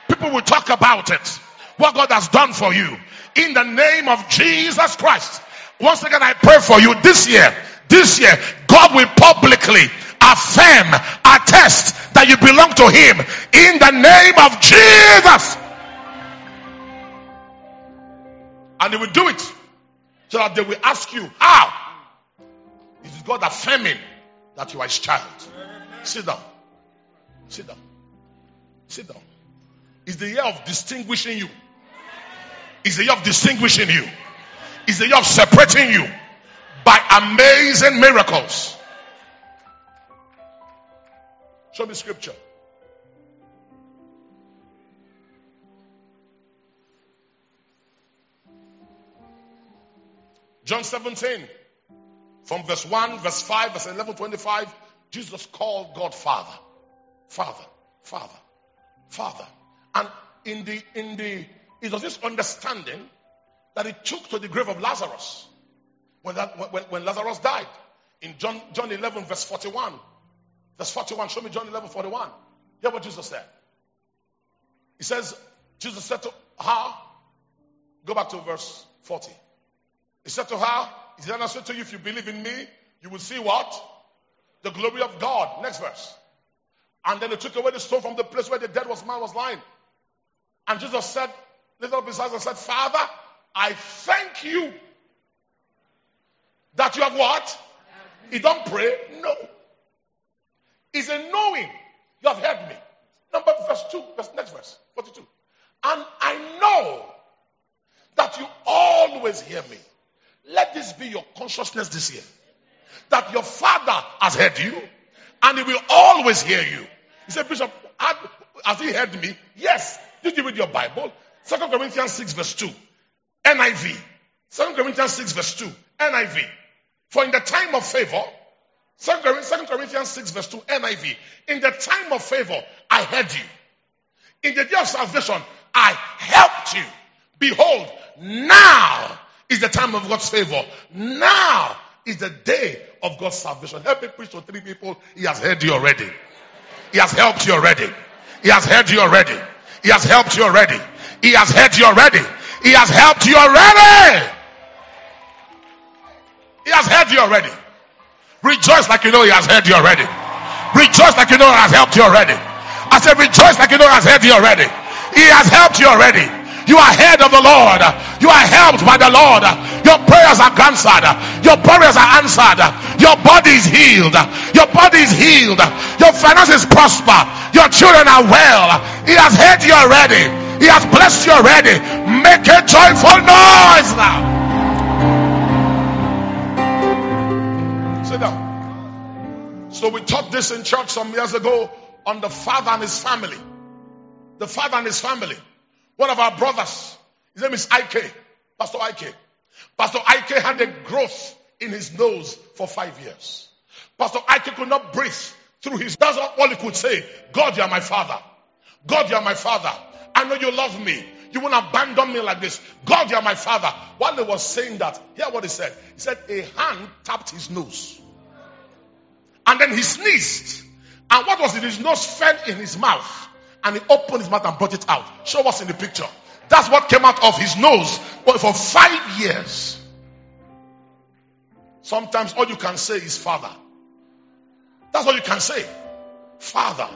People will talk about it. What God has done for you. In the name of Jesus Christ. Once again, I pray for you this year. This year, God will publicly affirm, attest that you belong to Him in the name of Jesus. And He will do it so that they will ask you, How? It is God affirming that you are His child. Sit down. Sit down. Sit down. It's the year of distinguishing you. It's the year of distinguishing you. It's the year of separating you by amazing miracles. Show me scripture. John 17, from verse 1, verse 5, verse 11, 25, Jesus called God Father. Father, Father, Father. And in the, in the, it was this understanding that he took to the grave of Lazarus when, that, when, when Lazarus died. In John, John 11, verse 41. Verse 41, show me John 11, 41. Hear what Jesus said. He says, Jesus said to her, go back to verse 40. He said to her, He said, I said to you, if you believe in me, you will see what? The glory of God. Next verse. And then they took away the stone from the place where the dead was man was lying. And Jesus said, his eyes and said, Father, I thank you that you have what? He don't pray? No. It's a knowing. You have heard me. Number verse 2, verse, next verse, 42. And I know that you always hear me. Let this be your consciousness this year. That your father has heard you and he will always hear you. He said, Bishop, has he heard me? Yes. Did you read your Bible? Second Corinthians 6 verse 2. NIV. Second Corinthians 6 verse 2. NIV. For in the time of favor, Second Corinthians 6 verse 2 NIV. In the time of favor, I heard you. In the day of salvation, I helped you. Behold, now is the time of God's favor. Now is the day of God's salvation. Help me preach to three people. He has heard you already. He has helped you already. He has heard you already. He has helped you already. He has heard you already. He has helped you already. He has heard you already. Rejoice like you know he has heard you already. Rejoice like you know he has helped you already. I said, rejoice like you know he has heard you already. He has helped you already. You are heard of the Lord. You are helped by the Lord. Your prayers are answered. Your prayers are answered. Your body is healed. Your body is healed. Your finances prosper. Your children are well. He has heard you already. He has blessed you already. Make a joyful noise now. Sit down. So we taught this in church some years ago on the father and his family. The father and his family. One of our brothers, his name is Ike, Pastor Ike. Pastor Ike had a growth in his nose for five years. Pastor Ike could not breathe through his, that's all he could say. God, you are my father. God, you are my father. I know you love me. You won't abandon me like this. God, you are my father. While he was saying that, hear what he said. He said, a hand tapped his nose. And then he sneezed. And what was in his nose fell in his mouth and he opened his mouth and brought it out. Show us in the picture. That's what came out of his nose for five years. Sometimes all you can say is Father. That's all you can say. Father.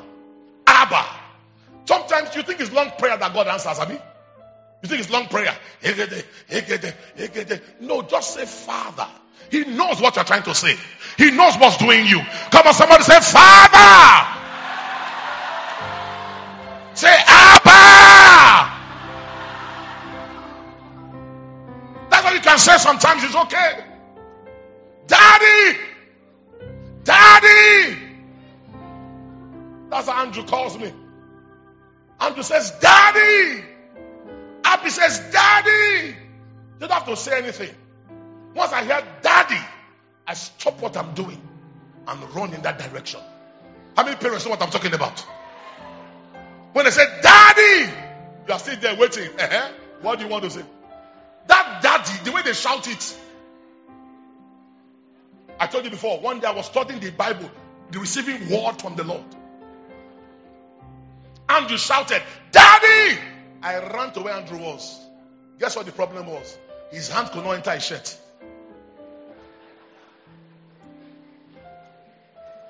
Abba. Sometimes you think it's long prayer that God answers, Abby. You think it's long prayer. No, just say Father. He knows what you're trying to say. He knows what's doing you. Come on, somebody say Father. Say Abba. That's what you can say sometimes. It's okay. Daddy. Daddy. That's how Andrew calls me. Andrew says, Daddy. Abby says, Daddy. You don't have to say anything. Once I hear Daddy, I stop what I'm doing and run in that direction. How many parents know what I'm talking about? When they say, Daddy, you are still there waiting. Uh-huh. What do you want to say? That daddy, the way they shout it. I told you before, one day I was studying the Bible, the receiving word from the Lord. Andrew shouted, Daddy! I ran to where Andrew was. Guess what the problem was? His hand could not enter his shirt.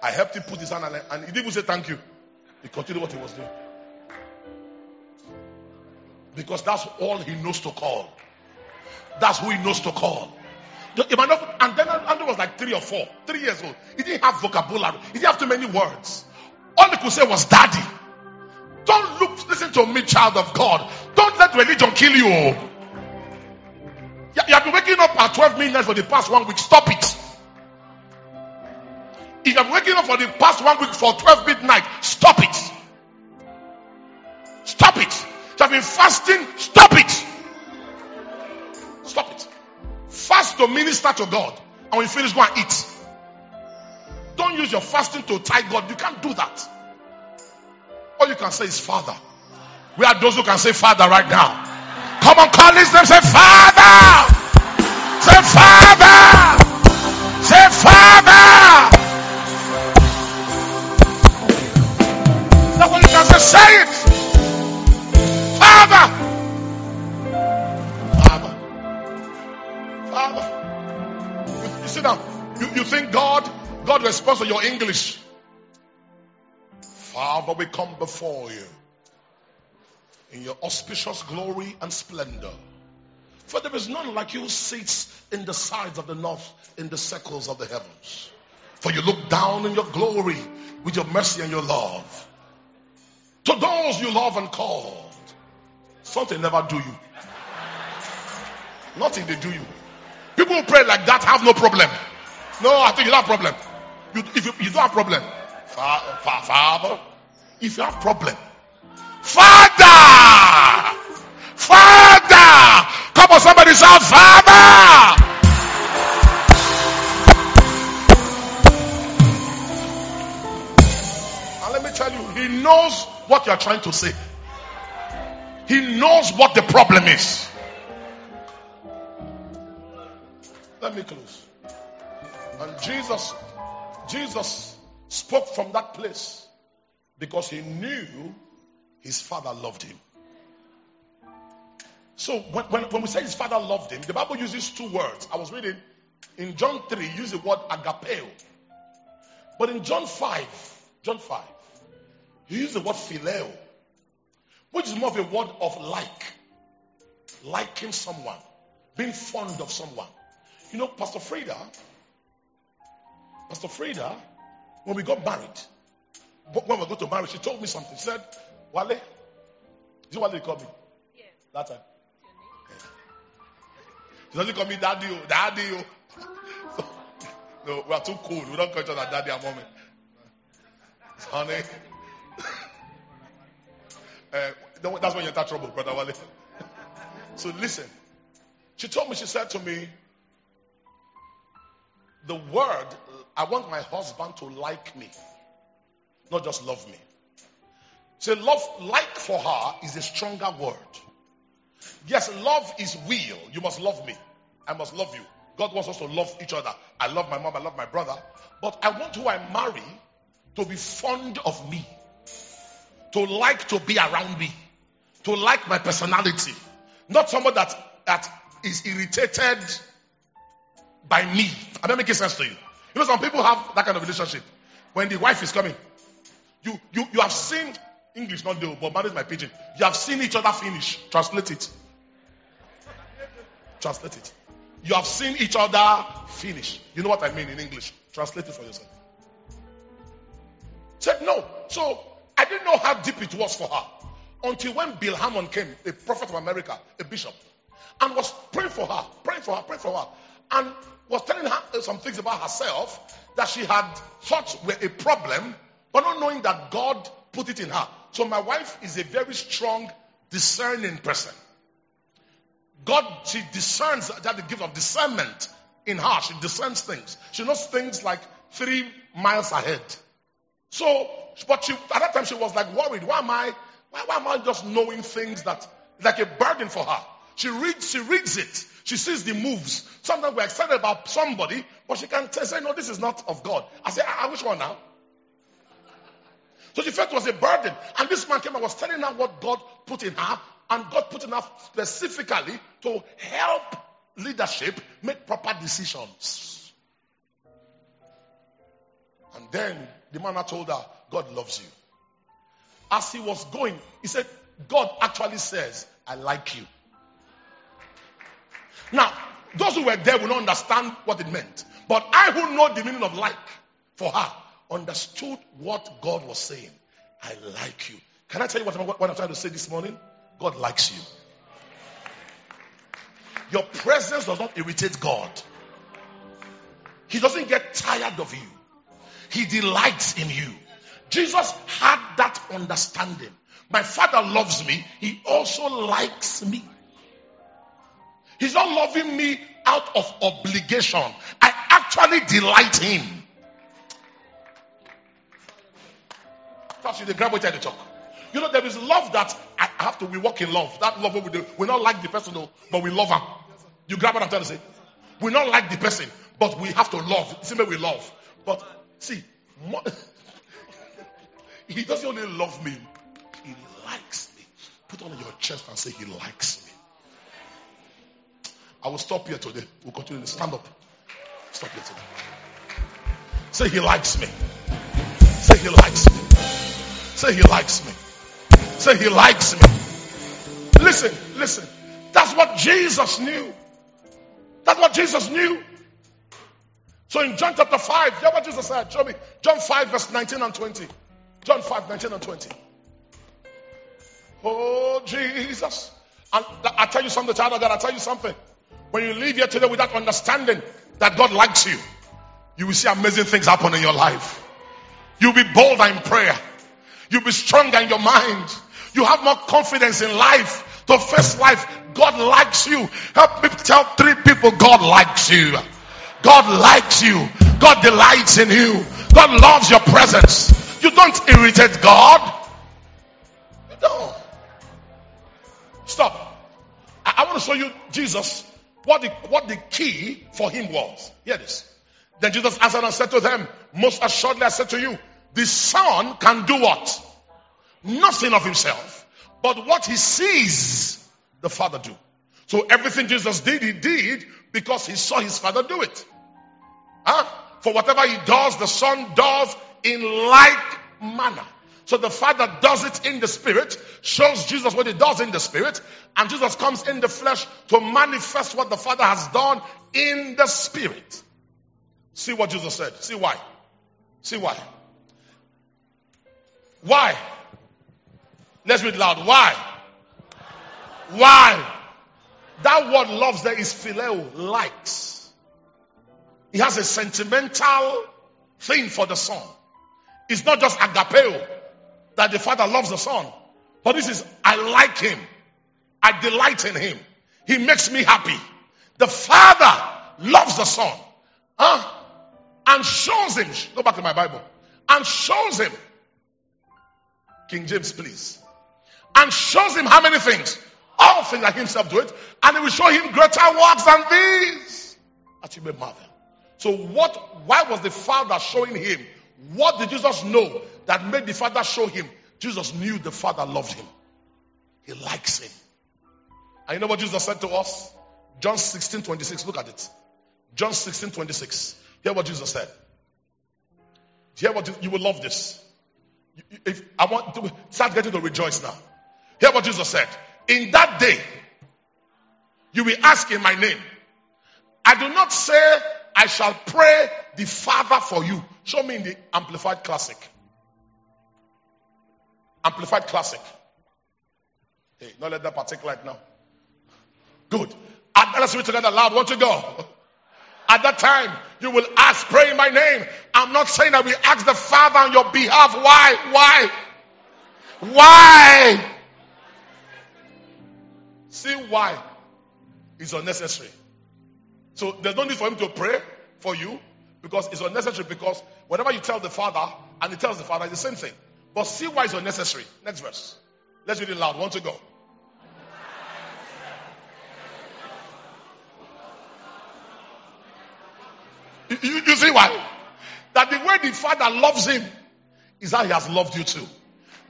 I helped him put his hand and he didn't even say thank you. He continued what he was doing. Because that's all he knows to call. That's who he knows to call. And then Andrew was like three or four, three years old. He didn't have vocabulary. He didn't have too many words. All he could say was daddy. Don't look, listen to me, child of God. Don't let religion kill you. Oh. You have been waking up at 12 midnight for the past one week. Stop it. If you have been waking up for the past one week for 12 midnight, stop it. Stop it. You have been fasting, stop it. Stop it. Fast to minister to God. And when you finish, go and eat. Don't use your fasting to tie God. You can't do that. All you can say is Father. We are those who can say Father right now. Come on, call his name. Say Father. Say Father. Say Father. That's what you can say. Say think God, God responds to your English. Father, we come before you in your auspicious glory and splendor. For there is none like you who sits in the sides of the north in the circles of the heavens. For you look down in your glory with your mercy and your love. To those you love and called, something never do you. Nothing they do you. People who pray like that have no problem. No, I think you don't have problem. You, if you, you don't have problem, Father, if you have problem, Father, Father, come on, somebody shout, Father. And let me tell you, He knows what you are trying to say. He knows what the problem is. Let me close. And Jesus, Jesus spoke from that place because he knew his father loved him. So when, when, when, we say his father loved him, the Bible uses two words. I was reading in John 3, use the word agapeo. But in John 5, John 5, he used the word phileo, which is more of a word of like. Liking someone, being fond of someone. You know, Pastor Frida, Pastor Frida, when we got married, when we got to marry, she told me something. She said, Wale, is it Wale you call me? Yes. That time. She doesn't call me daddy, oh, daddy. Oh. So, no, we are too cool. We don't call each other daddy and mommy. Honey. uh, that's when you enter trouble, brother Wale. so listen. She told me, she said to me, the word, I want my husband to like me, not just love me. Say, love, like for her is a stronger word. Yes, love is will. You must love me. I must love you. God wants us to love each other. I love my mom, I love my brother. But I want who I marry to be fond of me, to like to be around me, to like my personality. Not someone that, that is irritated by me. Am I making sense to you? You know, some people have that kind of relationship. When the wife is coming, you you, you have seen English, not though, but marriage my pidgin. You have seen each other finish. Translate it. Translate it. You have seen each other finish. You know what I mean in English? Translate it for yourself. Said no. So I didn't know how deep it was for her until when Bill Hamon came, a prophet of America, a bishop, and was praying for her, praying for her, praying for her, and was telling her some things about herself that she had thought were a problem, but not knowing that God put it in her. So my wife is a very strong, discerning person. God, she discerns that the gift of discernment in her. She discerns things. She knows things like three miles ahead. So, but she, at that time she was like worried. Why am I Why, why am I just knowing things that like a burden for her? She reads, she reads it. She sees the moves. Sometimes we're excited about somebody, but she can tell, say, no, this is not of God. I say, I, which one now? So the it was a burden. And this man came and was telling her what God put in her, and God put in her specifically to help leadership make proper decisions. And then the man told her, God loves you. As he was going, he said, God actually says, I like you. Now, those who were there will not understand what it meant. But I who know the meaning of like for her understood what God was saying. I like you. Can I tell you what what I'm trying to say this morning? God likes you. Your presence does not irritate God. He doesn't get tired of you. He delights in you. Jesus had that understanding. My father loves me. He also likes me. He's not loving me out of obligation. I actually delight him. You grab what I talk. You know, there is love that I have to, we walk in love. That love we do. We not like the person, though, but we love him. You grab what I'm trying to say? We not like the person, but we have to love. See, we love. But see, more, he doesn't only love me, he likes me. Put on your chest and say, He likes me. I will stop here today. We'll continue. Stand up. Stop here today. Say, He likes me. Say, He likes me. Say, He likes me. Say, He likes me. Listen, listen. That's what Jesus knew. That's what Jesus knew. So in John chapter 5, hear what Jesus said. Show me. John 5, verse 19 and 20. John 5, 19 and 20. Oh, Jesus. And I tell you something, child of God, I tell you something. When you leave here today without understanding that God likes you, you will see amazing things happen in your life. You'll be bolder in prayer. You'll be stronger in your mind. You have more confidence in life The first life. God likes you. Help me tell three people God likes you. God likes you. God delights in you. God loves your presence. You don't irritate God. You don't. Stop. I, I want to show you Jesus what the, what the key for him was. Hear this. Then Jesus answered and said to them, Most assuredly I said to you, the Son can do what? Nothing of himself, but what he sees the Father do. So everything Jesus did, he did because he saw his Father do it. Huh? For whatever he does, the Son does in like manner. So the Father does it in the Spirit, shows Jesus what he does in the Spirit, and Jesus comes in the flesh to manifest what the Father has done in the Spirit. See what Jesus said. See why. See why. Why? Let's read loud. Why? Why? That word loves there is phileo, likes. He has a sentimental thing for the son. It's not just agapeo that the father loves the son, but this is I like him. I delight in him. He makes me happy. The father loves the son. Huh? And shows him. Go back to my Bible. And shows him. King James, please. And shows him how many things? All things like himself do it. And he will show him greater works than these. That you may marvel. So what, why was the father showing him? What did Jesus know that made the father show him? Jesus knew the father loved him. He likes him. And you know what Jesus said to us? John 16, 26. Look at it. John 16, 26. Hear what Jesus said. Hear what you, will love this. If I want to start getting to rejoice now. Hear what Jesus said. In that day, you will ask in my name. I do not say I shall pray the Father for you. Show me in the Amplified Classic. Amplified Classic. Hey, not let that partake right now. Good. And let's read together loud. Want to go? At that time, you will ask, pray in my name. I'm not saying that we ask the Father on your behalf. Why? Why? Why? See why? It's unnecessary. So there's no need for him to pray for you because it's unnecessary because whatever you tell the Father and he tells the Father, it's the same thing. But see why it's unnecessary. Next verse. Let's read it loud. One to go. You, you, see why? That the way the Father loves him is how he has loved you too.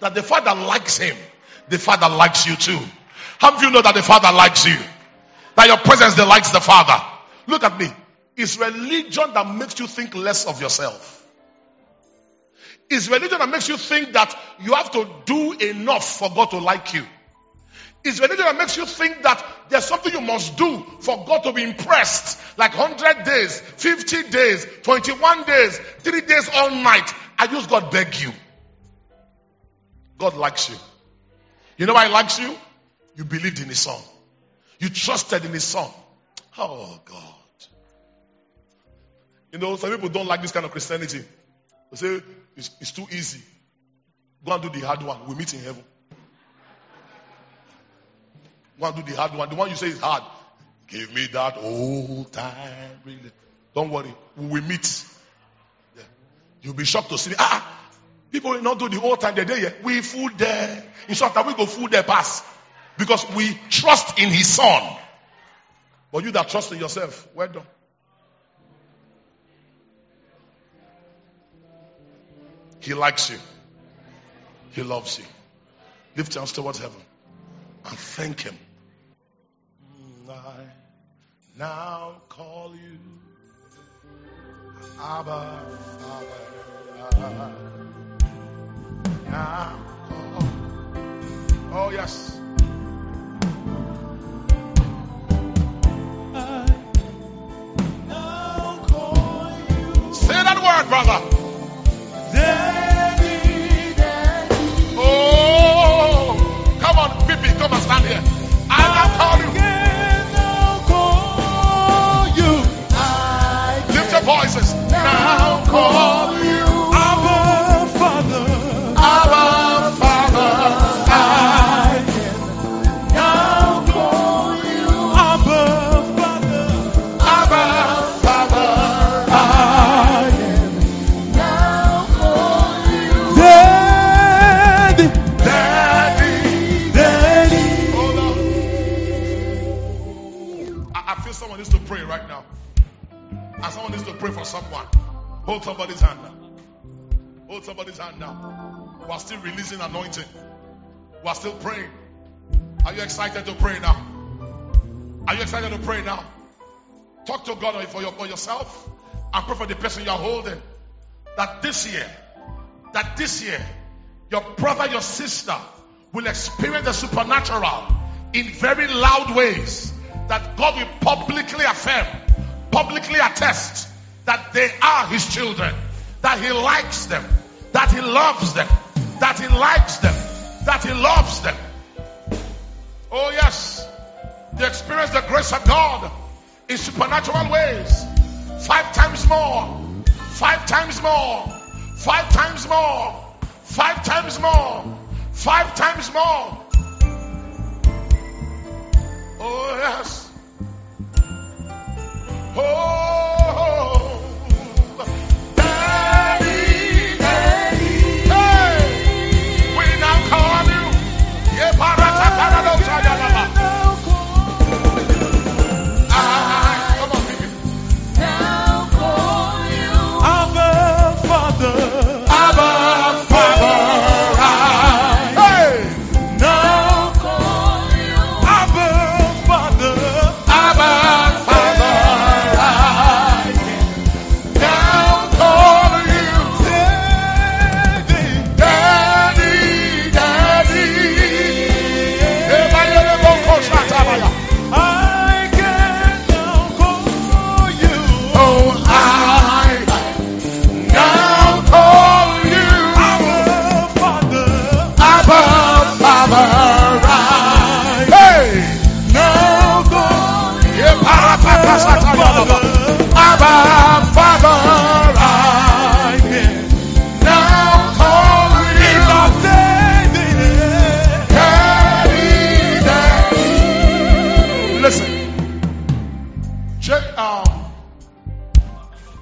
That the Father likes him, the Father likes you too. How of you know that the Father likes you? That your presence delights the Father. Look at me. It's religion that makes you think less of yourself. It's religion that makes you think that you have to do enough for God to like you. It's religion that makes you think that there's something you must do for God to be impressed. Like 100 days, 50 days, 21 days, 3 days all night. I just God beg you. God likes you. You know why He likes you? You believed in His Son. You trusted in His Son. Oh God. You know, some people don't like this kind of Christianity. They say it's, it's too easy. Go and do the hard one. We meet in heaven. Go and do the hard one. The one you say is hard. Give me that old time. Don't worry. We meet. Yeah. You'll be shocked to see. Ah, people will not do the old time. They're there. We fool there. In short, we go fool there past. Because we trust in his son. But you that trust in yourself, well done. He likes you. He loves you. Lift your hands towards heaven and thank Him. I now call you Abba Father. Now call. Oh yes. Say that word, brother. Hold somebody's hand now. Hold somebody's hand now. We are still releasing anointing. We are still praying. Are you excited to pray now? Are you excited to pray now? Talk to God for, your, for yourself and pray for the person you are holding. That this year, that this year, your brother, your sister will experience the supernatural in very loud ways. That God will publicly affirm, publicly attest that they are His children, that He likes them, that He loves them, that He likes them, that He loves them. Oh, yes. They experience the grace of God in supernatural ways. Five times more, five times more, five times more, five times more, five times more. Oh, yes. Oh,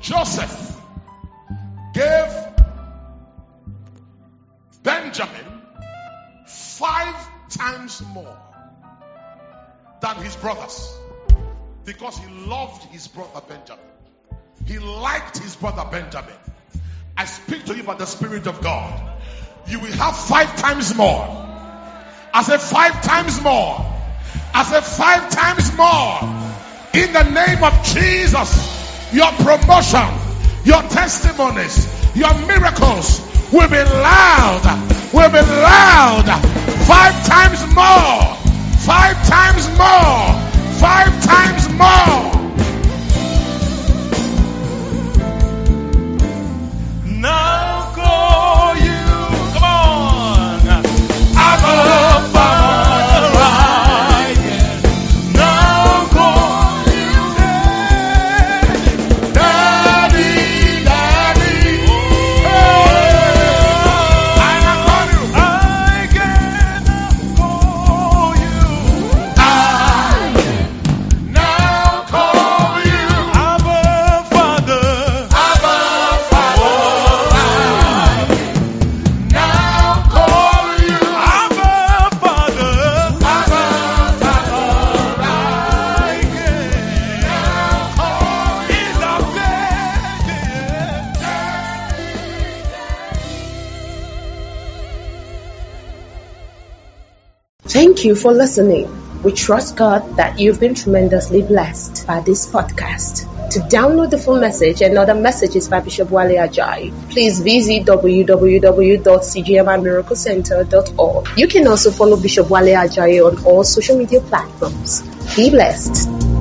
Joseph gave Benjamin five times more than his brothers because he loved his brother Benjamin. He liked his brother Benjamin. I speak to you by the Spirit of God. You will have five times more. I said five times more. I said five times more. In the name of Jesus, your promotion, your testimonies, your miracles will be loud, will be loud. Five times more, five times more, five times more. You for listening. We trust God that you've been tremendously blessed by this podcast. To download the full message and other messages by Bishop Wale Ajayi, please visit www.cgmimiraclecenter.org. You can also follow Bishop Wale Ajayi on all social media platforms. Be blessed.